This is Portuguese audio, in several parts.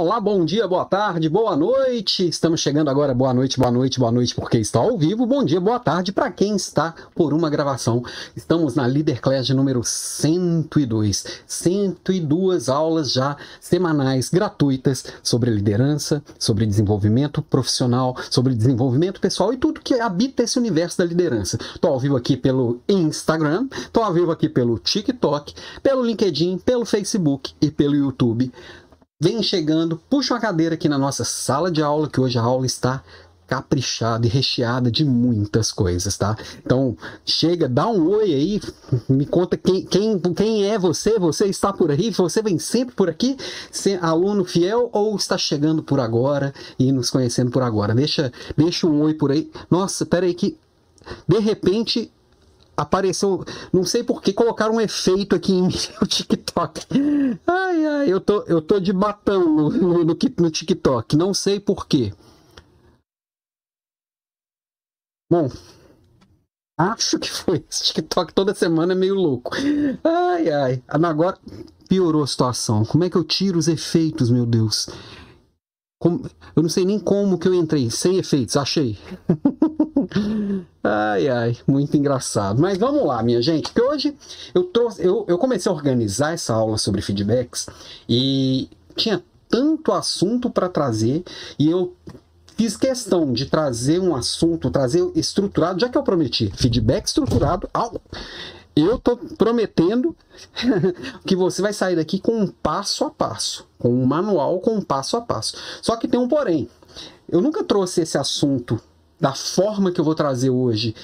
Olá, bom dia, boa tarde, boa noite. Estamos chegando agora, boa noite, boa noite, boa noite, porque está ao vivo. Bom dia, boa tarde para quem está por uma gravação. Estamos na Leader Class número 102. 102 aulas já semanais gratuitas sobre liderança, sobre desenvolvimento profissional, sobre desenvolvimento pessoal e tudo que habita esse universo da liderança. Estou ao vivo aqui pelo Instagram, estou ao vivo aqui pelo TikTok, pelo LinkedIn, pelo Facebook e pelo YouTube. Vem chegando, puxa uma cadeira aqui na nossa sala de aula, que hoje a aula está caprichada e recheada de muitas coisas, tá? Então, chega, dá um oi aí, me conta quem, quem, quem é você, você está por aí, você vem sempre por aqui, aluno fiel ou está chegando por agora e nos conhecendo por agora? Deixa, deixa um oi por aí. Nossa, peraí que de repente apareceu, não sei por que colocaram um efeito aqui em meu TikTok. Ai, ai, eu tô, eu tô de batão no, no, no, no TikTok, não sei por quê. Bom, acho que foi. Esse TikTok toda semana é meio louco. Ai, ai. Agora piorou a situação. Como é que eu tiro os efeitos, meu Deus? Como... Eu não sei nem como que eu entrei. Sem efeitos, achei. ai, ai, muito engraçado. Mas vamos lá, minha gente, que hoje eu, trouxe, eu, eu comecei a organizar essa aula sobre feedbacks e tinha tanto assunto para trazer e eu fiz questão de trazer um assunto, trazer estruturado, já que eu prometi feedback estruturado, eu tô prometendo que você vai sair daqui com um passo a passo, com um manual com um passo a passo. Só que tem um porém. Eu nunca trouxe esse assunto da forma que eu vou trazer hoje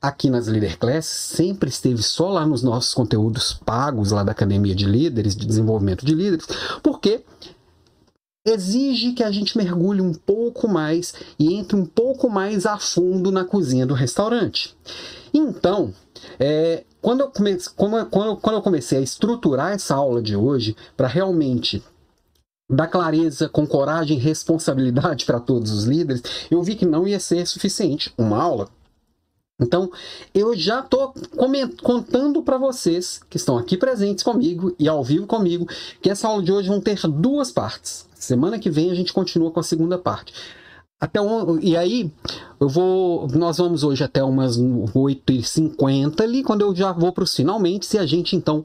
aqui nas Leader Class, sempre esteve só lá nos nossos conteúdos pagos lá da Academia de Líderes, de Desenvolvimento de Líderes, porque exige que a gente mergulhe um pouco mais e entre um pouco mais a fundo na cozinha do restaurante. Então, é, quando, eu comece, quando, quando eu comecei a estruturar essa aula de hoje para realmente dar clareza com coragem e responsabilidade para todos os líderes, eu vi que não ia ser suficiente uma aula. Então, eu já estou contando para vocês que estão aqui presentes comigo e ao vivo comigo que essa aula de hoje vão ter duas partes. Semana que vem a gente continua com a segunda parte. Até um, e aí, eu vou. Nós vamos hoje até umas 8h50 ali, quando eu já vou para os finalmente, se a gente então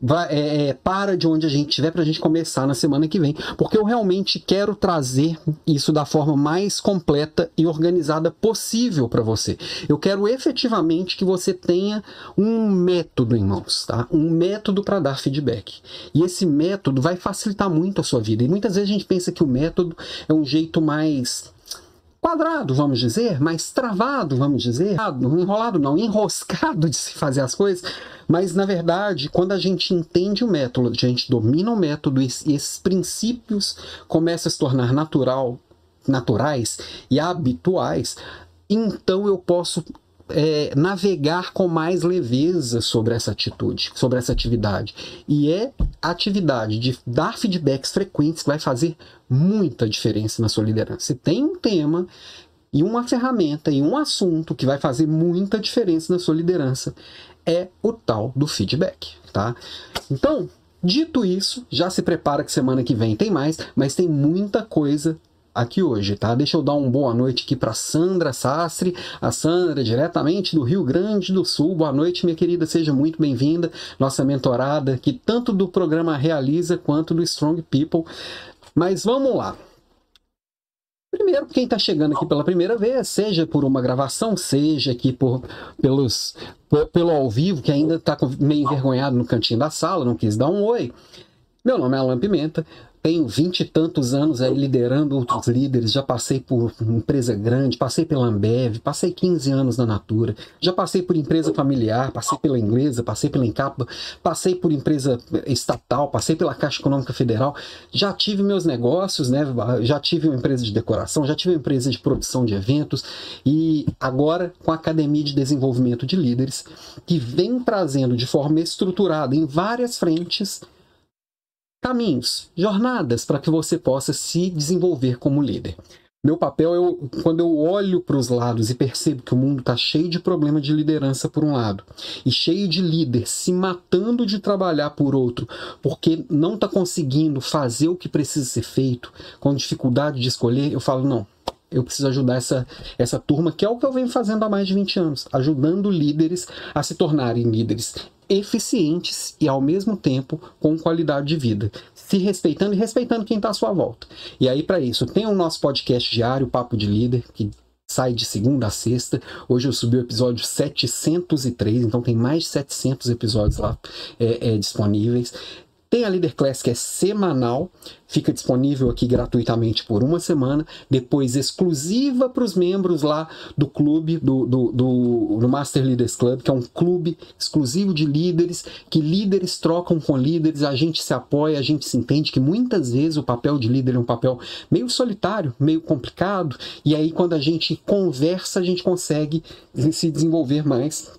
vai, é, é, para de onde a gente estiver para a gente começar na semana que vem, porque eu realmente quero trazer isso da forma mais completa e organizada possível para você. Eu quero efetivamente que você tenha um método em mãos, tá? Um método para dar feedback. E esse método vai facilitar muito a sua vida. E muitas vezes a gente pensa que o método é um jeito mais quadrado, vamos dizer, mais travado, vamos dizer, enrolado não, enroscado de se fazer as coisas, mas na verdade, quando a gente entende o método, a gente domina o método e esses princípios começam a se tornar natural, naturais e habituais, então eu posso é, navegar com mais leveza sobre essa atitude, sobre essa atividade. E é a atividade de dar feedbacks frequentes que vai fazer muita diferença na sua liderança. Se tem um tema e uma ferramenta e um assunto que vai fazer muita diferença na sua liderança, é o tal do feedback, tá? Então, dito isso, já se prepara que semana que vem tem mais, mas tem muita coisa aqui hoje, tá? Deixa eu dar uma boa noite aqui para Sandra Sastre, a Sandra diretamente do Rio Grande do Sul. Boa noite, minha querida, seja muito bem-vinda, nossa mentorada que tanto do programa Realiza quanto do Strong People. Mas vamos lá. Primeiro, quem está chegando aqui pela primeira vez, seja por uma gravação, seja aqui por, pelos, por, pelo ao vivo, que ainda está meio envergonhado no cantinho da sala, não quis dar um oi. Meu nome é Alan Pimenta, tenho vinte e tantos anos aí liderando outros líderes, já passei por empresa grande, passei pela Ambev, passei 15 anos na Natura, já passei por empresa familiar, passei pela Inglesa, passei pela Encapa, passei por empresa estatal, passei pela Caixa Econômica Federal, já tive meus negócios, né? já tive uma empresa de decoração, já tive uma empresa de produção de eventos e agora com a Academia de Desenvolvimento de Líderes, que vem trazendo de forma estruturada em várias frentes caminhos, jornadas para que você possa se desenvolver como líder. Meu papel é quando eu olho para os lados e percebo que o mundo está cheio de problema de liderança por um lado e cheio de líder se matando de trabalhar por outro, porque não está conseguindo fazer o que precisa ser feito, com dificuldade de escolher, eu falo não. Eu preciso ajudar essa, essa turma, que é o que eu venho fazendo há mais de 20 anos, ajudando líderes a se tornarem líderes eficientes e ao mesmo tempo com qualidade de vida, se respeitando e respeitando quem está à sua volta. E aí, para isso, tem o nosso podcast diário, Papo de Líder, que sai de segunda a sexta. Hoje eu subi o episódio 703, então tem mais de 700 episódios lá é, é, disponíveis. Tem a Leader Class que é semanal, fica disponível aqui gratuitamente por uma semana, depois exclusiva para os membros lá do clube, do, do, do, do, Master Leaders Club, que é um clube exclusivo de líderes, que líderes trocam com líderes, a gente se apoia, a gente se entende que muitas vezes o papel de líder é um papel meio solitário, meio complicado, e aí quando a gente conversa, a gente consegue se desenvolver mais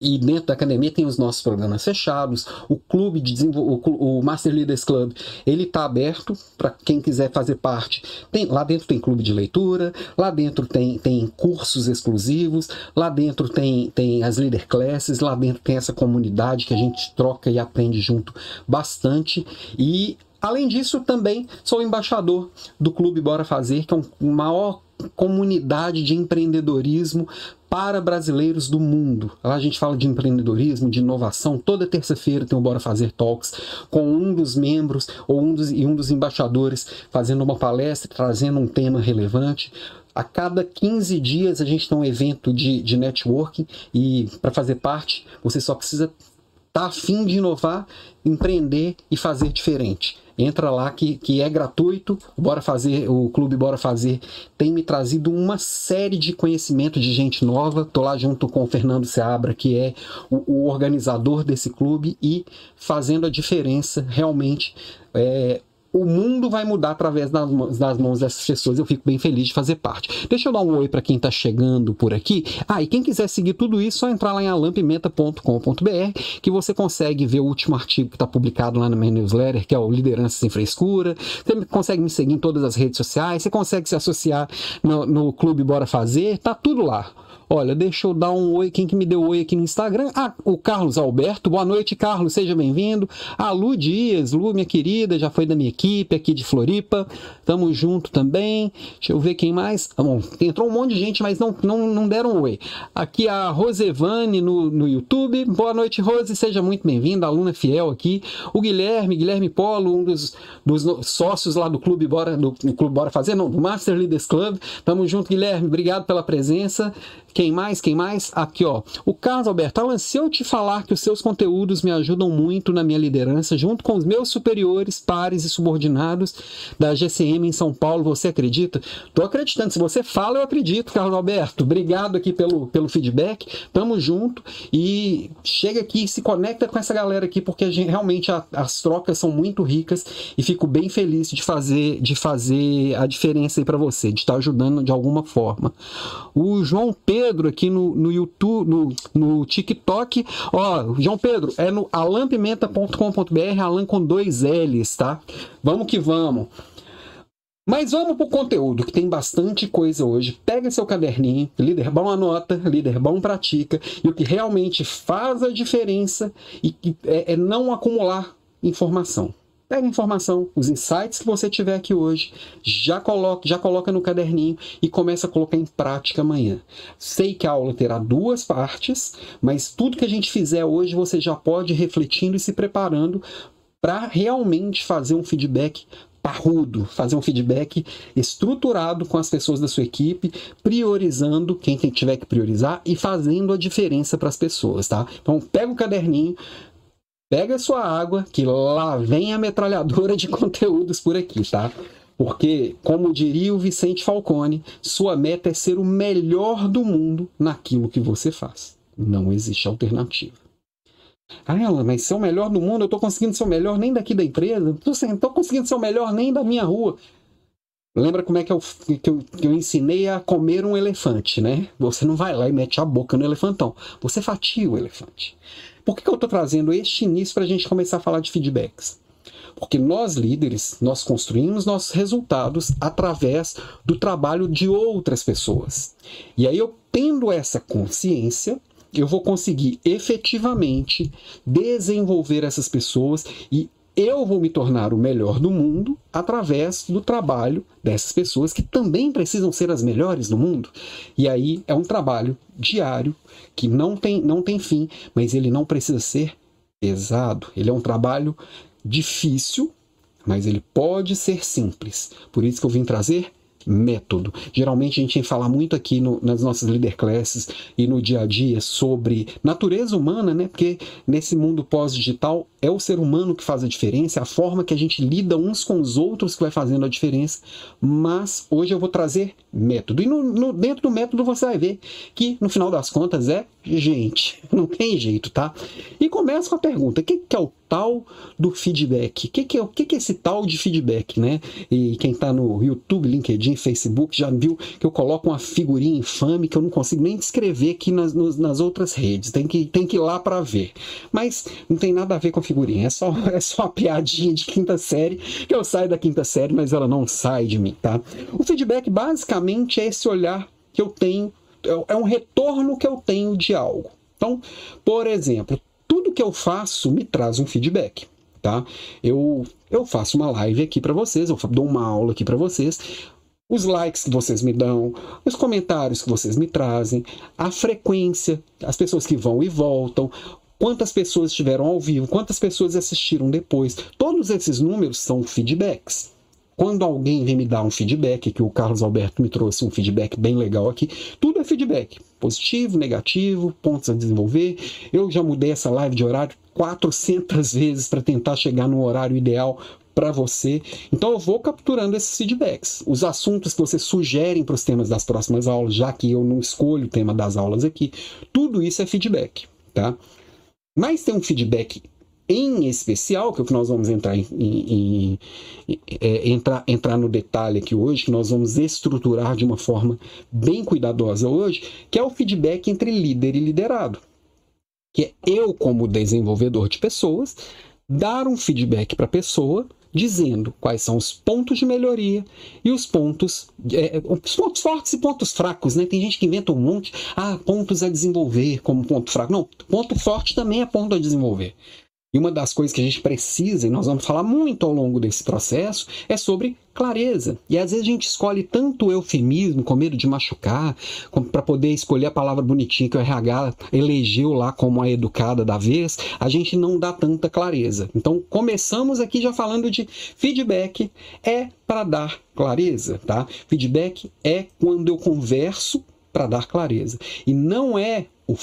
e dentro da academia tem os nossos programas fechados. O clube de desenvolvimento, o Master Leaders Club, ele está aberto para quem quiser fazer parte. Tem, lá dentro tem clube de leitura, lá dentro tem, tem cursos exclusivos, lá dentro tem, tem as Leader Classes, lá dentro tem essa comunidade que a gente troca e aprende junto bastante. E Além disso, também sou embaixador do Clube Bora Fazer, que é um maior comunidade de empreendedorismo para brasileiros do mundo. Lá a gente fala de empreendedorismo, de inovação. Toda terça-feira tem o Bora Fazer Talks com um dos membros ou um dos, e um dos embaixadores fazendo uma palestra, trazendo um tema relevante. A cada 15 dias a gente tem um evento de, de networking e para fazer parte você só precisa estar tá afim de inovar, empreender e fazer diferente entra lá que, que é gratuito. Bora fazer, o clube Bora Fazer tem me trazido uma série de conhecimento de gente nova. Tô lá junto com o Fernando Seabra, que é o, o organizador desse clube e fazendo a diferença realmente. É, o mundo vai mudar através das, das, mãos dessas pessoas. Eu fico bem feliz de fazer parte. Deixa eu dar um oi para quem está chegando por aqui. Ah, e quem quiser seguir tudo isso, é só entrar lá em alampimenta.com.br que você consegue ver o último artigo que está publicado lá na minha newsletter, que é o Liderança Sem Frescura. Você consegue me seguir em todas as redes sociais, você consegue se associar no, no Clube Bora Fazer, tá tudo lá. Olha, deixa eu dar um oi. Quem que me deu oi aqui no Instagram? Ah, o Carlos Alberto. Boa noite, Carlos. Seja bem-vindo. A Lu Dias. Lu, minha querida, já foi da minha equipe aqui de Floripa. Tamo junto também. Deixa eu ver quem mais. Ah, bom, entrou um monte de gente, mas não, não, não deram um oi. Aqui a Rosevane no, no YouTube. Boa noite, Rose. Seja muito bem-vinda. Aluna fiel aqui. O Guilherme, Guilherme Polo, um dos, dos sócios lá do Clube Bora, do, do Clube Bora Fazer, não, do Master Leaders Club. Tamo junto, Guilherme. Obrigado pela presença. Quem mais? Quem mais? Aqui, ó. O Carlos Alberto, Alan, se eu te falar que os seus conteúdos me ajudam muito na minha liderança, junto com os meus superiores, pares e subordinados da GCM em São Paulo, você acredita? Tô acreditando. Se você fala, eu acredito, Carlos Alberto. Obrigado aqui pelo, pelo feedback. Tamo junto e chega aqui e se conecta com essa galera aqui, porque gente, realmente a, as trocas são muito ricas e fico bem feliz de fazer, de fazer a diferença aí para você, de estar ajudando de alguma forma. O João Pedro Pedro aqui no, no YouTube, no, no TikTok. Ó, João Pedro, é no alampimenta.com.br, Alan com dois L's, tá? Vamos que vamos. Mas vamos pro conteúdo, que tem bastante coisa hoje. Pega seu caderninho, líder bom anota, líder bom pratica, e o que realmente faz a diferença e é, é não acumular informação. Pega a informação, os insights que você tiver aqui hoje, já coloca, já coloca no caderninho e começa a colocar em prática amanhã. Sei que a aula terá duas partes, mas tudo que a gente fizer hoje você já pode ir refletindo e se preparando para realmente fazer um feedback parrudo, fazer um feedback estruturado com as pessoas da sua equipe, priorizando quem tiver que priorizar e fazendo a diferença para as pessoas, tá? Então pega o caderninho, pega sua água, que lá vem a metralhadora de conteúdos por aqui, tá? Porque, como diria o Vicente Falcone, sua meta é ser o melhor do mundo naquilo que você faz. Não existe alternativa. Ah, ela, mas ser o melhor do mundo, eu estou conseguindo ser o melhor nem daqui da empresa, não estou conseguindo ser o melhor nem da minha rua. Lembra como é que eu, que eu, que eu ensinei a comer um elefante, né? Você não vai lá e mete a boca no elefantão. Você fatia o elefante. Por que, que eu estou trazendo este início para a gente começar a falar de feedbacks? Porque nós líderes, nós construímos nossos resultados através do trabalho de outras pessoas. E aí eu tendo essa consciência, eu vou conseguir efetivamente desenvolver essas pessoas e eu vou me tornar o melhor do mundo através do trabalho dessas pessoas que também precisam ser as melhores do mundo. E aí é um trabalho diário que não tem, não tem fim, mas ele não precisa ser pesado. Ele é um trabalho difícil, mas ele pode ser simples. Por isso que eu vim trazer método. Geralmente a gente fala muito aqui no, nas nossas leader classes e no dia a dia sobre natureza humana, né? Porque nesse mundo pós-digital é o ser humano que faz a diferença, é a forma que a gente lida uns com os outros que vai fazendo a diferença. Mas hoje eu vou trazer método. E no, no, dentro do método você vai ver que, no final das contas, é gente. Não tem jeito, tá? E começa com a pergunta: o que, que é o tal do feedback? O que, que, é, o que, que é esse tal de feedback, né? E quem está no YouTube, LinkedIn, Facebook já viu que eu coloco uma figurinha infame que eu não consigo nem descrever aqui nas, nas outras redes. Tem que, tem que ir lá para ver. Mas não tem nada a ver com figurinha. É só, é só uma piadinha de quinta série que eu saio da quinta série, mas ela não sai de mim, tá? O feedback basicamente é esse olhar que eu tenho, é, é um retorno que eu tenho de algo. Então, por exemplo, tudo que eu faço me traz um feedback, tá? Eu, eu faço uma live aqui para vocês, eu dou uma aula aqui para vocês. Os likes que vocês me dão, os comentários que vocês me trazem, a frequência, as pessoas que vão e voltam, quantas pessoas estiveram ao vivo, quantas pessoas assistiram depois. Todos esses números são feedbacks. Quando alguém vem me dar um feedback, que o Carlos Alberto me trouxe um feedback bem legal aqui, tudo é feedback. Positivo, negativo, pontos a desenvolver. Eu já mudei essa live de horário 400 vezes para tentar chegar no horário ideal para você. Então eu vou capturando esses feedbacks. Os assuntos que você sugerem para os temas das próximas aulas, já que eu não escolho o tema das aulas aqui, tudo isso é feedback, tá? Mas tem um feedback em especial, que é o que nós vamos entrar, em, em, em é, entrar, entrar no detalhe aqui hoje, que nós vamos estruturar de uma forma bem cuidadosa hoje, que é o feedback entre líder e liderado. Que é eu, como desenvolvedor de pessoas, dar um feedback para a pessoa dizendo quais são os pontos de melhoria e os pontos, é, os pontos fortes e pontos fracos, né? Tem gente que inventa um monte, ah, pontos a desenvolver como ponto fraco. Não, ponto forte também é ponto a desenvolver. E uma das coisas que a gente precisa, e nós vamos falar muito ao longo desse processo, é sobre clareza. E às vezes a gente escolhe tanto eufemismo, com medo de machucar, para poder escolher a palavra bonitinha que o RH elegeu lá como a educada da vez, a gente não dá tanta clareza. Então, começamos aqui já falando de feedback é para dar clareza, tá? Feedback é quando eu converso para dar clareza. E não é o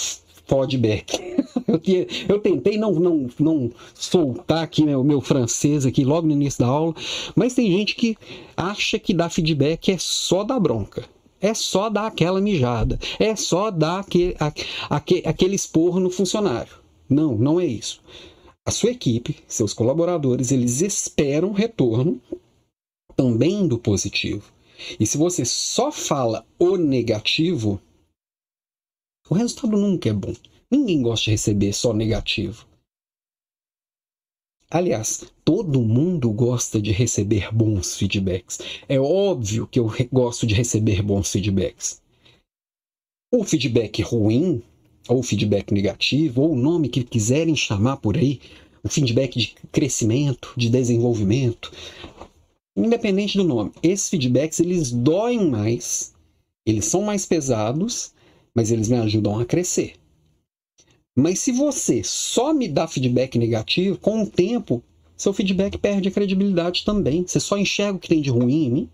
feedback. Eu, eu tentei não, não, não soltar aqui o meu francês aqui logo no início da aula, mas tem gente que acha que dar feedback é só dar bronca. É só dar aquela mijada. É só dar aquele, aquele, aquele esporro no funcionário. Não, não é isso. A sua equipe, seus colaboradores, eles esperam retorno também do positivo. E se você só fala o negativo, o resultado nunca é bom. Ninguém gosta de receber só negativo. Aliás, todo mundo gosta de receber bons feedbacks. É óbvio que eu gosto de receber bons feedbacks. O feedback ruim, ou feedback negativo, ou o nome que quiserem chamar por aí, o feedback de crescimento, de desenvolvimento, independente do nome, esses feedbacks eles doem mais, eles são mais pesados mas eles me ajudam a crescer. Mas se você só me dá feedback negativo, com o tempo, seu feedback perde a credibilidade também. Você só enxerga o que tem de ruim em mim.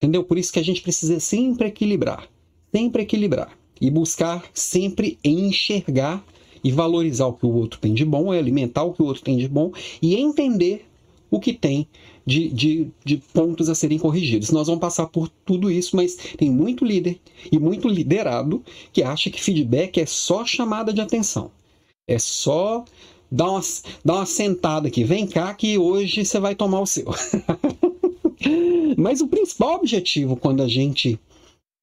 Entendeu? Por isso que a gente precisa sempre equilibrar. Sempre equilibrar. E buscar sempre enxergar e valorizar o que o outro tem de bom, alimentar o que o outro tem de bom e entender o que tem de, de, de, pontos a serem corrigidos. Nós vamos passar por tudo isso, mas tem muito líder e muito liderado que acha que feedback é só chamada de atenção. É só dar uma, dar uma sentada aqui, vem cá que hoje você vai tomar o seu. mas o principal objetivo quando a gente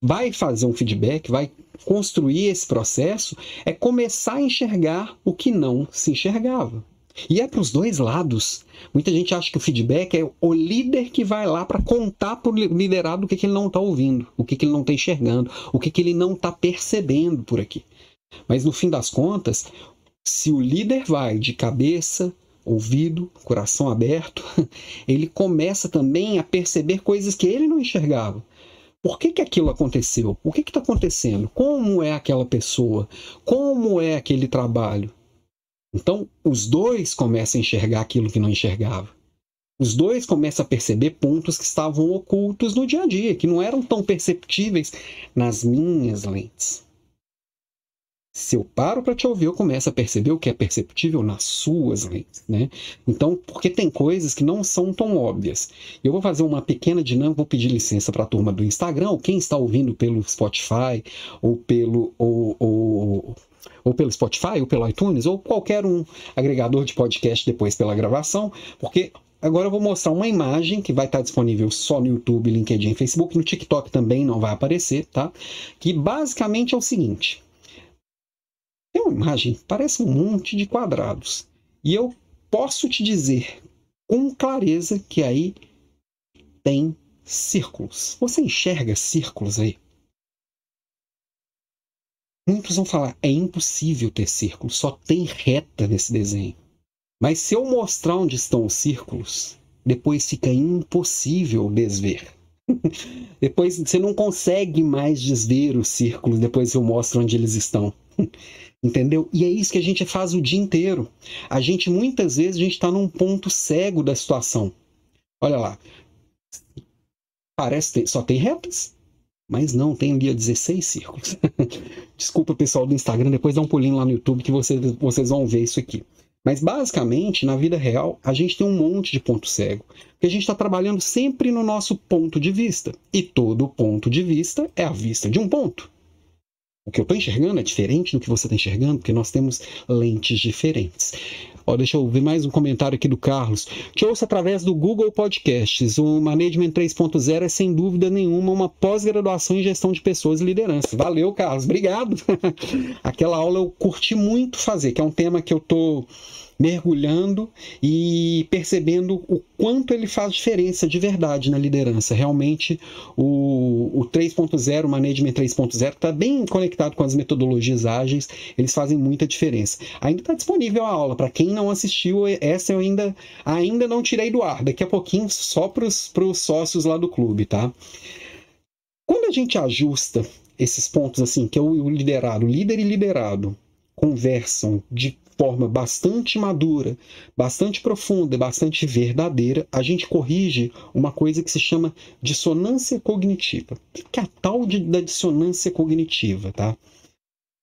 vai fazer um feedback, vai construir esse processo, é começar a enxergar o que não se enxergava. E é para os dois lados. Muita gente acha que o feedback é o líder que vai lá para contar para o liderado o que, que ele não está ouvindo, o que, que ele não está enxergando, o que, que ele não está percebendo por aqui. Mas no fim das contas, se o líder vai de cabeça, ouvido, coração aberto, ele começa também a perceber coisas que ele não enxergava. Por que, que aquilo aconteceu? O que está acontecendo? Como é aquela pessoa? Como é aquele trabalho? Então, os dois começam a enxergar aquilo que não enxergava. Os dois começam a perceber pontos que estavam ocultos no dia a dia, que não eram tão perceptíveis nas minhas lentes. Se eu paro para te ouvir, eu começo a perceber o que é perceptível nas suas lentes, né? Então, porque tem coisas que não são tão óbvias. Eu vou fazer uma pequena dinâmica, vou pedir licença para a turma do Instagram, ou quem está ouvindo pelo Spotify, ou pelo ou, ou, ou pelo Spotify, ou pelo iTunes, ou qualquer um agregador de podcast depois pela gravação, porque agora eu vou mostrar uma imagem que vai estar disponível só no YouTube, LinkedIn, Facebook, no TikTok também não vai aparecer, tá? Que basicamente é o seguinte: tem uma imagem, parece um monte de quadrados, e eu posso te dizer com clareza que aí tem círculos. Você enxerga círculos aí? Muitos vão falar, é impossível ter círculos, só tem reta nesse desenho. Mas se eu mostrar onde estão os círculos, depois fica impossível desver. depois você não consegue mais desver os círculos depois eu mostro onde eles estão. Entendeu? E é isso que a gente faz o dia inteiro. A gente, muitas vezes, a gente está num ponto cego da situação. Olha lá. Parece só tem retas. Mas não, tem ali 16 círculos. Desculpa, pessoal do Instagram, depois dá um pulinho lá no YouTube que vocês, vocês vão ver isso aqui. Mas basicamente, na vida real, a gente tem um monte de ponto cego. Porque a gente está trabalhando sempre no nosso ponto de vista. E todo ponto de vista é a vista de um ponto. O que eu estou enxergando é diferente do que você está enxergando, porque nós temos lentes diferentes. Ó, deixa eu ver mais um comentário aqui do Carlos. Te ouço através do Google Podcasts. O Management 3.0 é sem dúvida nenhuma uma pós-graduação em gestão de pessoas e liderança. Valeu, Carlos. Obrigado. Aquela aula eu curti muito fazer, que é um tema que eu estou mergulhando e percebendo o quanto ele faz diferença de verdade na liderança. Realmente, o, o 3.0, o Management 3.0, está bem conectado com as metodologias ágeis, eles fazem muita diferença. Ainda está disponível a aula, para quem não assistiu, essa eu ainda, ainda não tirei do ar, daqui a pouquinho só para os sócios lá do clube, tá? Quando a gente ajusta esses pontos assim, que é o liderado, líder e liderado, conversam de forma bastante madura, bastante profunda, bastante verdadeira, a gente corrige uma coisa que se chama dissonância cognitiva. O que é a tal de, da dissonância cognitiva, tá?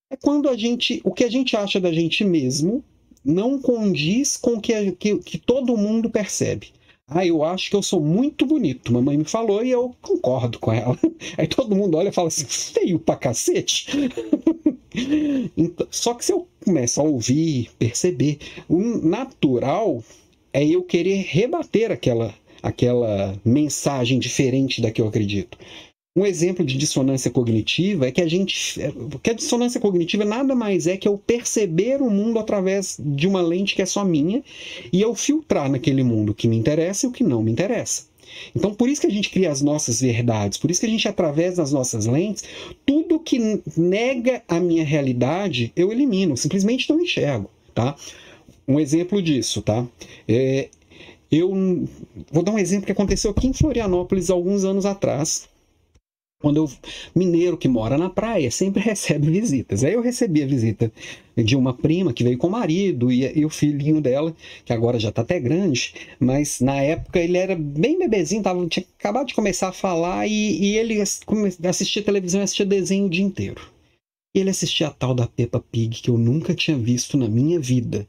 É quando a gente, o que a gente acha da gente mesmo não condiz com o que, que, que todo mundo percebe. Ah, eu acho que eu sou muito bonito. Mamãe me falou e eu concordo com ela. Aí todo mundo olha e fala assim: feio pra cacete. Então, só que se eu começo a ouvir, perceber, o natural é eu querer rebater aquela, aquela mensagem diferente da que eu acredito. Um exemplo de dissonância cognitiva é que a gente. que a dissonância cognitiva nada mais é que eu perceber o mundo através de uma lente que é só minha e eu filtrar naquele mundo o que me interessa e o que não me interessa. Então, por isso que a gente cria as nossas verdades, por isso que a gente, através das nossas lentes, tudo que nega a minha realidade, eu elimino, simplesmente não enxergo, tá? Um exemplo disso, tá? É, eu vou dar um exemplo que aconteceu aqui em Florianópolis alguns anos atrás quando eu, mineiro que mora na praia sempre recebe visitas. Aí eu recebi a visita de uma prima que veio com o marido e, e o filhinho dela, que agora já está até grande, mas na época ele era bem bebezinho, tava, tinha acabado de começar a falar e, e ele assistia televisão e assistia desenho o dia inteiro. Ele assistia a tal da Peppa Pig que eu nunca tinha visto na minha vida.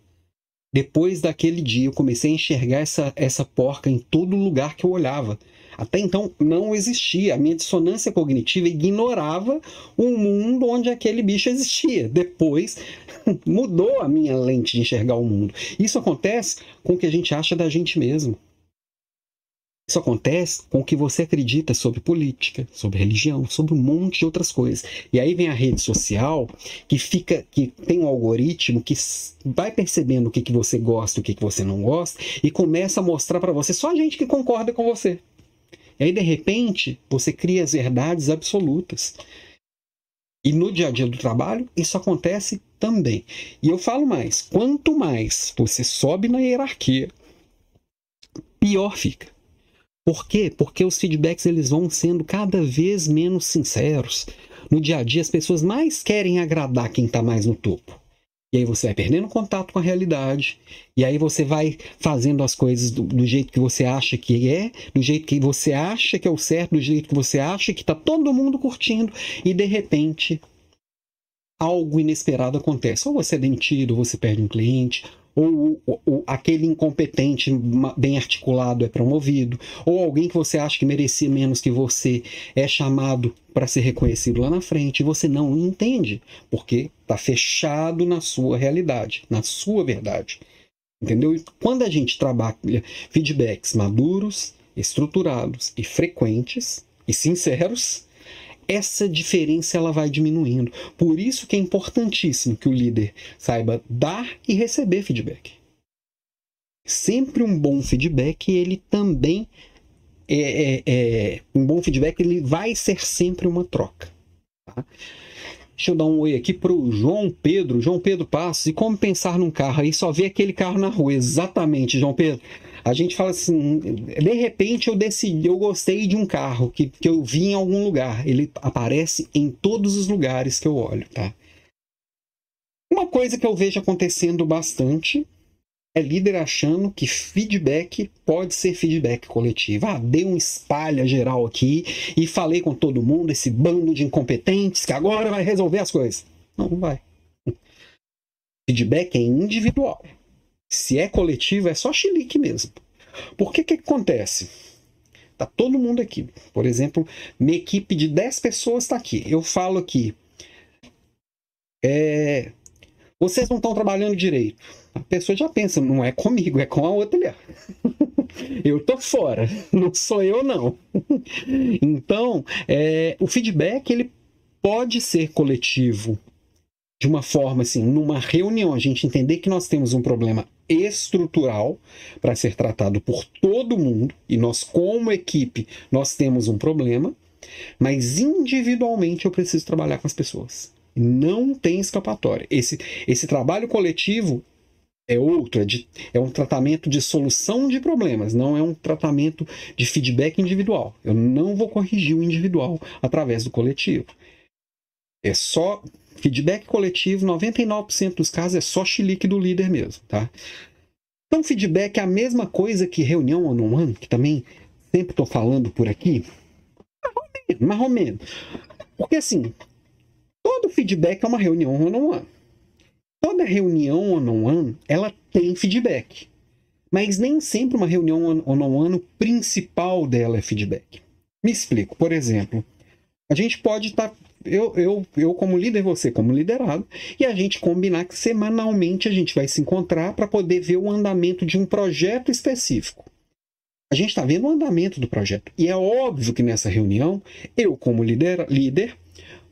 Depois daquele dia eu comecei a enxergar essa, essa porca em todo lugar que eu olhava. Até então não existia. A minha dissonância cognitiva ignorava o mundo onde aquele bicho existia. Depois mudou a minha lente de enxergar o mundo. Isso acontece com o que a gente acha da gente mesmo. Isso acontece com o que você acredita sobre política, sobre religião, sobre um monte de outras coisas. E aí vem a rede social que fica, que tem um algoritmo que vai percebendo o que, que você gosta, o que, que você não gosta e começa a mostrar para você só gente que concorda com você. E aí de repente você cria as verdades absolutas. E no dia a dia do trabalho, isso acontece também. E eu falo mais: quanto mais você sobe na hierarquia, pior fica. Por quê? Porque os feedbacks eles vão sendo cada vez menos sinceros. No dia a dia, as pessoas mais querem agradar quem está mais no topo. E aí você vai perdendo contato com a realidade, e aí você vai fazendo as coisas do, do, jeito que você acha que é, do jeito que você acha que é o certo, do jeito que você acha que está todo mundo curtindo, e de repente algo inesperado acontece. Ou você é demitido, ou você perde um cliente, ou, ou, ou, aquele incompetente bem articulado é promovido, ou alguém que você acha que merecia menos que você é chamado para ser reconhecido lá na frente, e você não entende, porque está fechado na sua realidade, na sua verdade. Entendeu? E quando a gente trabalha feedbacks maduros, estruturados e frequentes e sinceros, essa diferença ela vai diminuindo. Por isso que é importantíssimo que o líder saiba dar e receber feedback. Sempre um bom feedback, ele também é, é, é um bom feedback, ele vai ser sempre uma troca. Tá? Deixa eu dar um oi aqui para o João Pedro. João Pedro Passos. E como pensar num carro? Aí só vê aquele carro na rua. Exatamente, João Pedro. A gente fala assim, de repente eu decidi, eu gostei de um carro que, que eu vi em algum lugar. Ele aparece em todos os lugares que eu olho, tá? Uma coisa que eu vejo acontecendo bastante é líder achando que feedback pode ser feedback coletivo. Ah, dei um espalha geral aqui e falei com todo mundo, esse bando de incompetentes que agora vai resolver as coisas. Não, não vai. Feedback é individual. Se é coletivo, é só chilique mesmo. Por que que acontece? Tá todo mundo aqui. Por exemplo, minha equipe de 10 pessoas está aqui. Eu falo aqui. É, vocês não estão trabalhando direito. A pessoa já pensa, não é comigo, é com a outra ali. eu tô fora, não sou eu não. então, é, o feedback ele pode ser coletivo de uma forma assim, numa reunião, a gente entender que nós temos um problema estrutural para ser tratado por todo mundo e nós como equipe nós temos um problema, mas individualmente eu preciso trabalhar com as pessoas. Não tem escapatória. Esse esse trabalho coletivo é outro, é, de, é um tratamento de solução de problemas, não é um tratamento de feedback individual. Eu não vou corrigir o individual através do coletivo. É só Feedback coletivo, 99% dos casos é só chilique do líder mesmo, tá? Então, feedback é a mesma coisa que reunião one-on-one, que também sempre estou falando por aqui. Mais ou menos. Porque, assim, todo feedback é uma reunião one-on-one. Toda reunião one-on-one, ela tem feedback. Mas nem sempre uma reunião one-on-one, o principal dela é feedback. Me explico. Por exemplo, a gente pode estar tá eu, eu, eu como líder, você como liderado, e a gente combinar que semanalmente a gente vai se encontrar para poder ver o andamento de um projeto específico. A gente está vendo o andamento do projeto. E é óbvio que nessa reunião, eu, como líder, líder,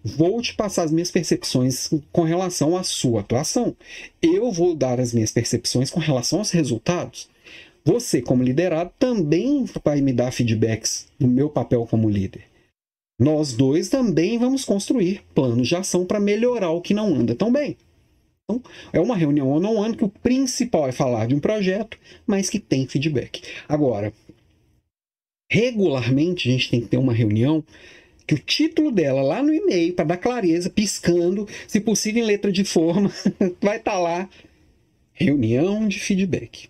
vou te passar as minhas percepções com relação à sua atuação. Eu vou dar as minhas percepções com relação aos resultados. Você, como liderado, também vai me dar feedbacks no meu papel como líder. Nós dois também vamos construir planos de ação para melhorar o que não anda tão bem. Então, é uma reunião one-on-one que o principal é falar de um projeto, mas que tem feedback. Agora, regularmente a gente tem que ter uma reunião que o título dela lá no e-mail, para dar clareza, piscando, se possível em letra de forma, vai estar tá lá. Reunião de feedback.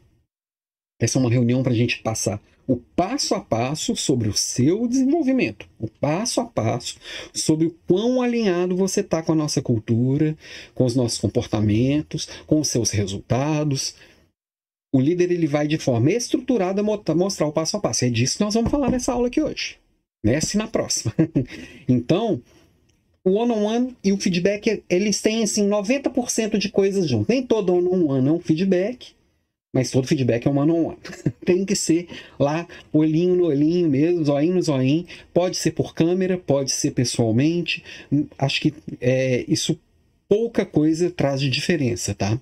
Essa é uma reunião para a gente passar o passo a passo sobre o seu desenvolvimento, o passo a passo sobre o quão alinhado você está com a nossa cultura, com os nossos comportamentos, com os seus resultados. O líder ele vai de forma estruturada mostrar o passo a passo. É disso que nós vamos falar nessa aula aqui hoje. Nessa e na próxima. então, o one-on-one -on -one e o feedback, eles têm assim 90% de coisas juntos. Nem todo one-on-one -on -one é um feedback, mas todo feedback é um one-on-one. Tem que ser lá, olhinho no olhinho mesmo, zoinho no zoinho. Pode ser por câmera, pode ser pessoalmente. Acho que é, isso pouca coisa traz de diferença, tá?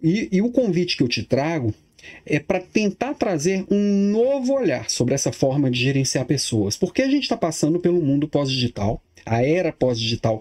E, e o convite que eu te trago é para tentar trazer um novo olhar sobre essa forma de gerenciar pessoas. Porque a gente está passando pelo mundo pós-digital, a era pós-digital,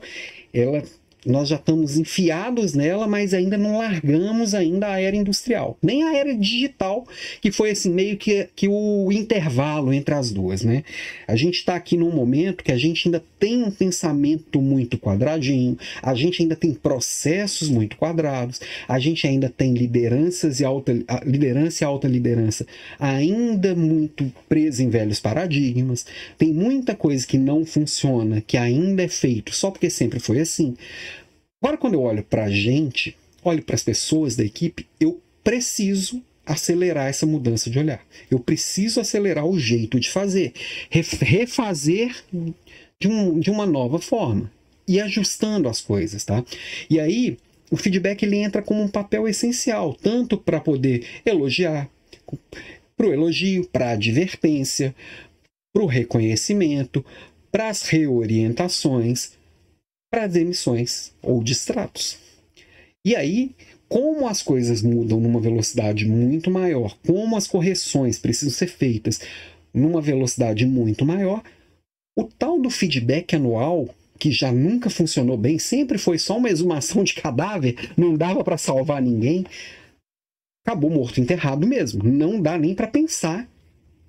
ela nós já estamos enfiados nela, mas ainda não largamos ainda a era industrial, nem a era digital, que foi assim meio que, que o intervalo entre as duas, né? A gente está aqui num momento que a gente ainda tem um pensamento muito quadradinho, a gente ainda tem processos muito quadrados, a gente ainda tem lideranças e alta liderança e alta liderança ainda muito presa em velhos paradigmas, tem muita coisa que não funciona, que ainda é feito só porque sempre foi assim. Agora, quando eu olho para a gente, olho para as pessoas da equipe, eu preciso acelerar essa mudança de olhar. Eu preciso acelerar o jeito de fazer, refazer de, um, de uma nova forma e ajustando as coisas, tá? E aí o feedback ele entra como um papel essencial, tanto para poder elogiar, para o elogio, para a advertência, para o reconhecimento, para as reorientações, para demissões ou distratos. E aí, como as coisas mudam numa velocidade muito maior, como as correções precisam ser feitas numa velocidade muito maior, o tal do feedback anual, que já nunca funcionou bem, sempre foi só uma exumação de cadáver, não dava para salvar ninguém, acabou morto enterrado mesmo. Não dá nem para pensar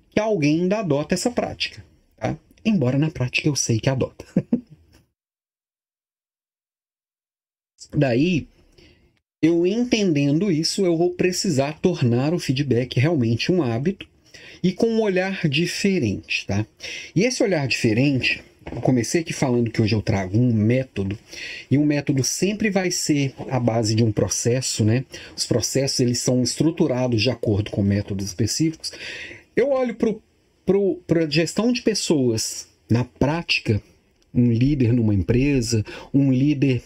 que alguém ainda adota essa prática. Tá? Embora na prática eu sei que adota. Daí, eu entendendo isso, eu vou precisar tornar o feedback realmente um hábito e com um olhar diferente, tá? E esse olhar diferente, eu comecei aqui falando que hoje eu trago um método, e um método sempre vai ser a base de um processo, né? Os processos eles são estruturados de acordo com métodos específicos. Eu olho para a gestão de pessoas na prática, um líder numa empresa, um líder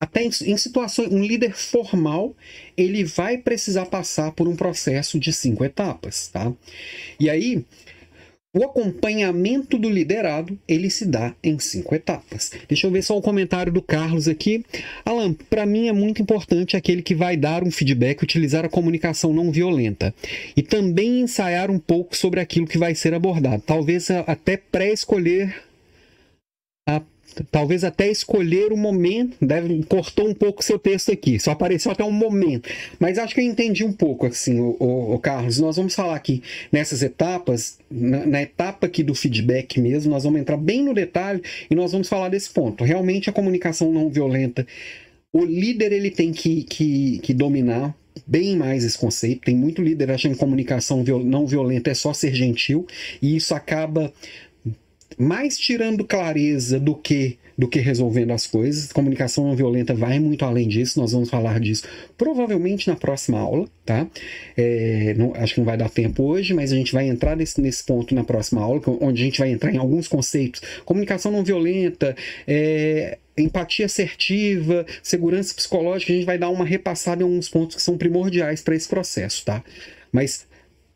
até em, situações, um líder formal, ele vai precisar passar por um processo de cinco etapas, tá? E aí, o acompanhamento do liderado, ele se dá em cinco etapas. Deixa eu ver só o comentário do Carlos aqui. Alan, para mim é muito importante aquele que vai dar um feedback, utilizar a comunicação não violenta e também ensaiar um pouco sobre aquilo que vai ser abordado. Talvez até pré-escolher a talvez até escolher o momento, deve, cortou um pouco seu texto aqui, só apareceu até um momento, mas acho que eu entendi um pouco assim, o, o, o Carlos, nós vamos falar aqui nessas etapas, na, na, etapa aqui do feedback mesmo, nós vamos entrar bem no detalhe e nós vamos falar desse ponto, realmente a comunicação não violenta, o líder ele tem que, que, que dominar bem mais esse conceito. Tem muito líder achando que comunicação não violenta é só ser gentil, e isso acaba mais tirando clareza do que do que resolvendo as coisas. Comunicação não violenta vai muito além disso, nós vamos falar disso provavelmente na próxima aula, tá? É, não, acho que não vai dar tempo hoje, mas a gente vai entrar nesse, nesse ponto na próxima aula, onde a gente vai entrar em alguns conceitos. Comunicação não violenta, é, empatia assertiva, segurança psicológica, a gente vai dar uma repassada em alguns pontos que são primordiais para esse processo, tá? Mas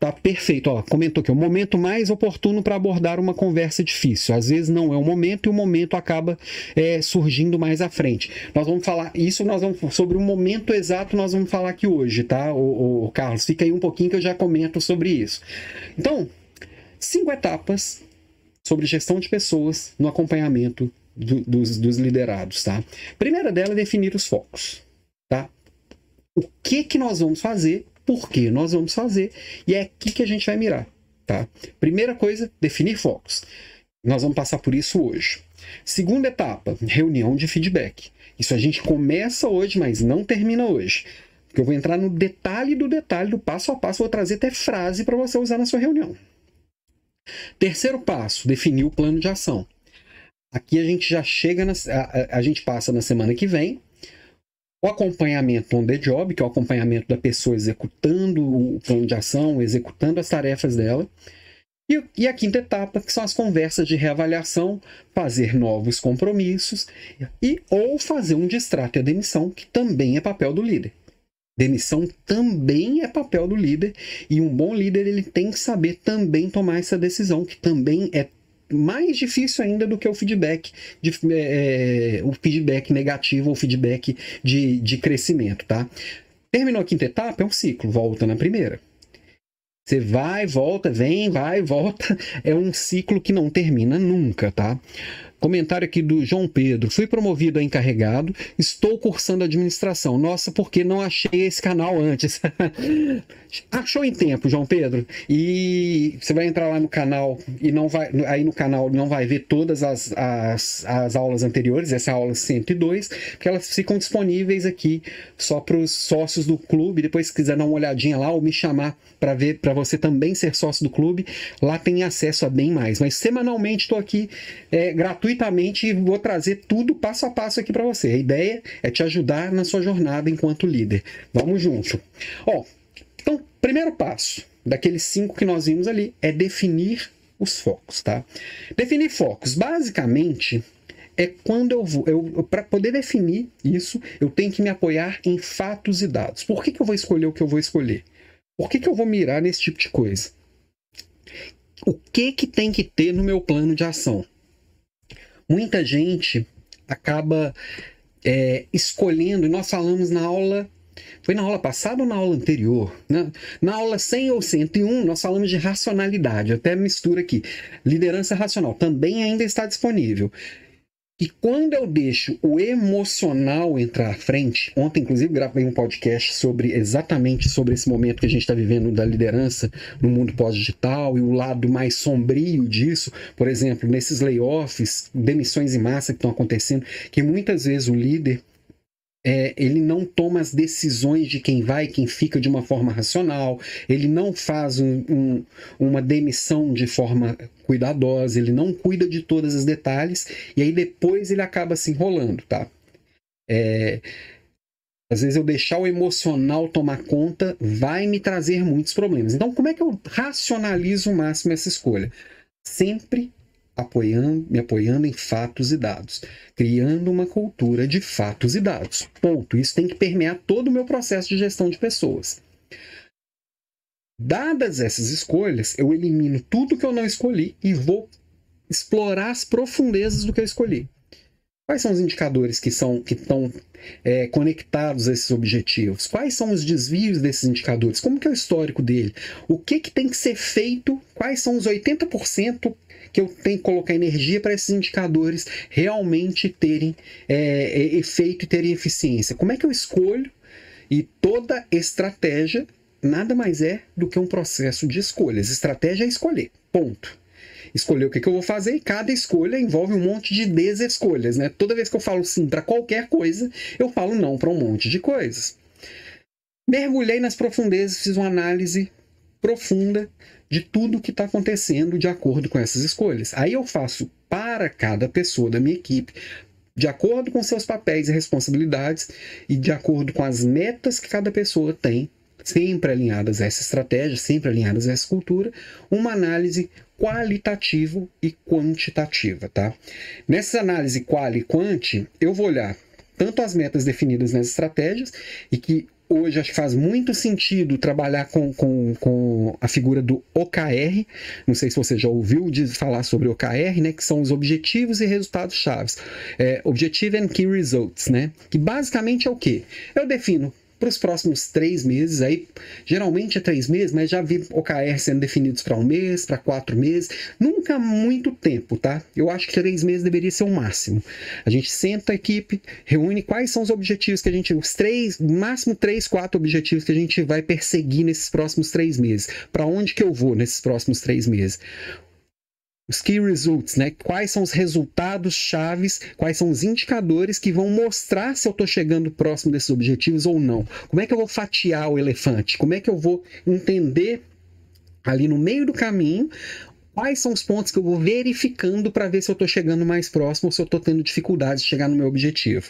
Tá perfeito, ó, comentou que é o momento mais oportuno para abordar uma conversa difícil. Às vezes não é o momento e o momento acaba é, surgindo mais à frente. Nós vamos falar isso, nós vamos sobre o momento exato, nós vamos falar aqui hoje, tá? O, o Carlos, fica aí um pouquinho que eu já comento sobre isso. Então, cinco etapas sobre gestão de pessoas no acompanhamento do, dos, dos liderados, tá? Primeira dela é definir os focos, tá? O que que nós vamos fazer por que nós vamos fazer e é aqui que a gente vai mirar. Tá? Primeira coisa, definir focos. Nós vamos passar por isso hoje. Segunda etapa, reunião de feedback. Isso a gente começa hoje, mas não termina hoje. Porque eu vou entrar no detalhe do detalhe, do passo a passo, vou trazer até frase para você usar na sua reunião. Terceiro passo, definir o plano de ação. Aqui a gente já chega, na, a, a gente passa na semana que vem o acompanhamento on the job, que é o acompanhamento da pessoa executando o plano de ação, executando as tarefas dela. E, e a quinta etapa, que são as conversas de reavaliação, fazer novos compromissos e ou fazer um distrato e a demissão, que também é papel do líder. Demissão também é papel do líder e um bom líder ele tem que saber também tomar essa decisão, que também é mais difícil ainda do que o feedback, de, é, é o feedback negativo ou feedback de, de crescimento, tá? Terminou a quinta etapa, é um ciclo, volta na primeira. Você vai, volta, vem, vai, volta. É um ciclo que não termina nunca, tá? Comentário aqui do João Pedro. Fui promovido a encarregado, estou cursando administração. Nossa, porque não achei esse canal antes? Achou em tempo, João Pedro. E você vai entrar lá no canal e não vai. Aí no canal não vai ver todas as, as, as aulas anteriores, essa é a aula 102, porque elas ficam disponíveis aqui só para os sócios do clube. Depois, se quiser dar uma olhadinha lá ou me chamar para ver, para você também ser sócio do clube, lá tem acesso a bem mais. Mas semanalmente estou aqui é, gratuito gratuitamente e vou trazer tudo passo a passo aqui para você. A ideia é te ajudar na sua jornada enquanto líder. Vamos junto. Ó, então, primeiro passo daqueles cinco que nós vimos ali é definir os focos, tá? Definir focos, basicamente, é quando eu vou. Eu, Para poder definir isso, eu tenho que me apoiar em fatos e dados. Por que, que eu vou escolher o que eu vou escolher? Por que, que eu vou mirar nesse tipo de coisa? O que, que tem que ter no meu plano de ação? Muita gente acaba é, escolhendo, e nós falamos na aula. Foi na aula passada ou na aula anterior? Na, na aula 100 ou 101, nós falamos de racionalidade, até mistura aqui. Liderança racional também ainda está disponível. E quando eu deixo o emocional entrar à frente, ontem inclusive gravei um podcast sobre exatamente sobre esse momento que a gente está vivendo da liderança no mundo pós-digital e o lado mais sombrio disso, por exemplo, nesses layoffs, demissões em massa que estão acontecendo, que muitas vezes o líder é, ele não toma as decisões de quem vai e quem fica de uma forma racional, ele não faz um, um, uma demissão de forma cuidadosa, ele não cuida de todos os detalhes e aí depois ele acaba se enrolando, tá? É, às vezes eu deixar o emocional tomar conta vai me trazer muitos problemas. Então, como é que eu racionalizo o máximo essa escolha? Sempre apoiando, me apoiando em fatos e dados, criando uma cultura de fatos e dados. Ponto. Isso tem que permear todo o meu processo de gestão de pessoas. Dadas essas escolhas, eu elimino tudo que eu não escolhi e vou explorar as profundezas do que eu escolhi. Quais são os indicadores que, são, que estão é, conectados a esses objetivos? Quais são os desvios desses indicadores? Como que é o histórico dele? O que, que tem que ser feito? Quais são os 80% que eu tenho que colocar energia para esses indicadores realmente terem é, é, efeito e terem eficiência. Como é que eu escolho? E toda estratégia nada mais é do que um processo de escolhas. Estratégia é escolher. Ponto. Escolher o que, eu vou fazer e cada escolha envolve um monte de desescolhas, né? Toda vez que eu falo sim para qualquer coisa, eu falo não para um monte de coisas. Mergulhei nas profundezas, fiz uma análise profunda de tudo que está acontecendo de acordo com essas escolhas. Aí eu faço para cada pessoa da minha equipe, de acordo com seus papéis e responsabilidades e de acordo com as metas que cada pessoa tem, sempre alinhadas a essa estratégia, sempre alinhadas a essa cultura, uma análise qualitativa e quantitativa, tá? Nessa análise qual e quant, eu vou olhar tanto as metas definidas nas estratégias e que hoje acho que faz muito sentido trabalhar com, com, com a figura do OKR. Não sei se você já ouviu de falar sobre OKR, né? Que são os objetivos e resultados chaves. É, Objective and Key Results, né? Que basicamente é o quê? Eu defino para os próximos três meses, aí geralmente é três meses, mas já vi OKR sendo definidos para um mês, para quatro meses, nunca muito tempo, tá? Eu acho que três meses deveria ser o máximo. A gente senta a equipe, reúne quais são os objetivos que a gente, os três, máximo três, quatro objetivos que a gente vai perseguir nesses próximos três meses. Para onde que eu vou nesses próximos três meses? Os key results, né? Quais são os resultados chaves, quais são os indicadores que vão mostrar se eu estou chegando próximo desses objetivos ou não. Como é que eu vou fatiar o elefante? Como é que eu vou entender ali no meio do caminho quais são os pontos que eu vou verificando para ver se eu estou chegando mais próximo ou se eu estou tendo dificuldade de chegar no meu objetivo.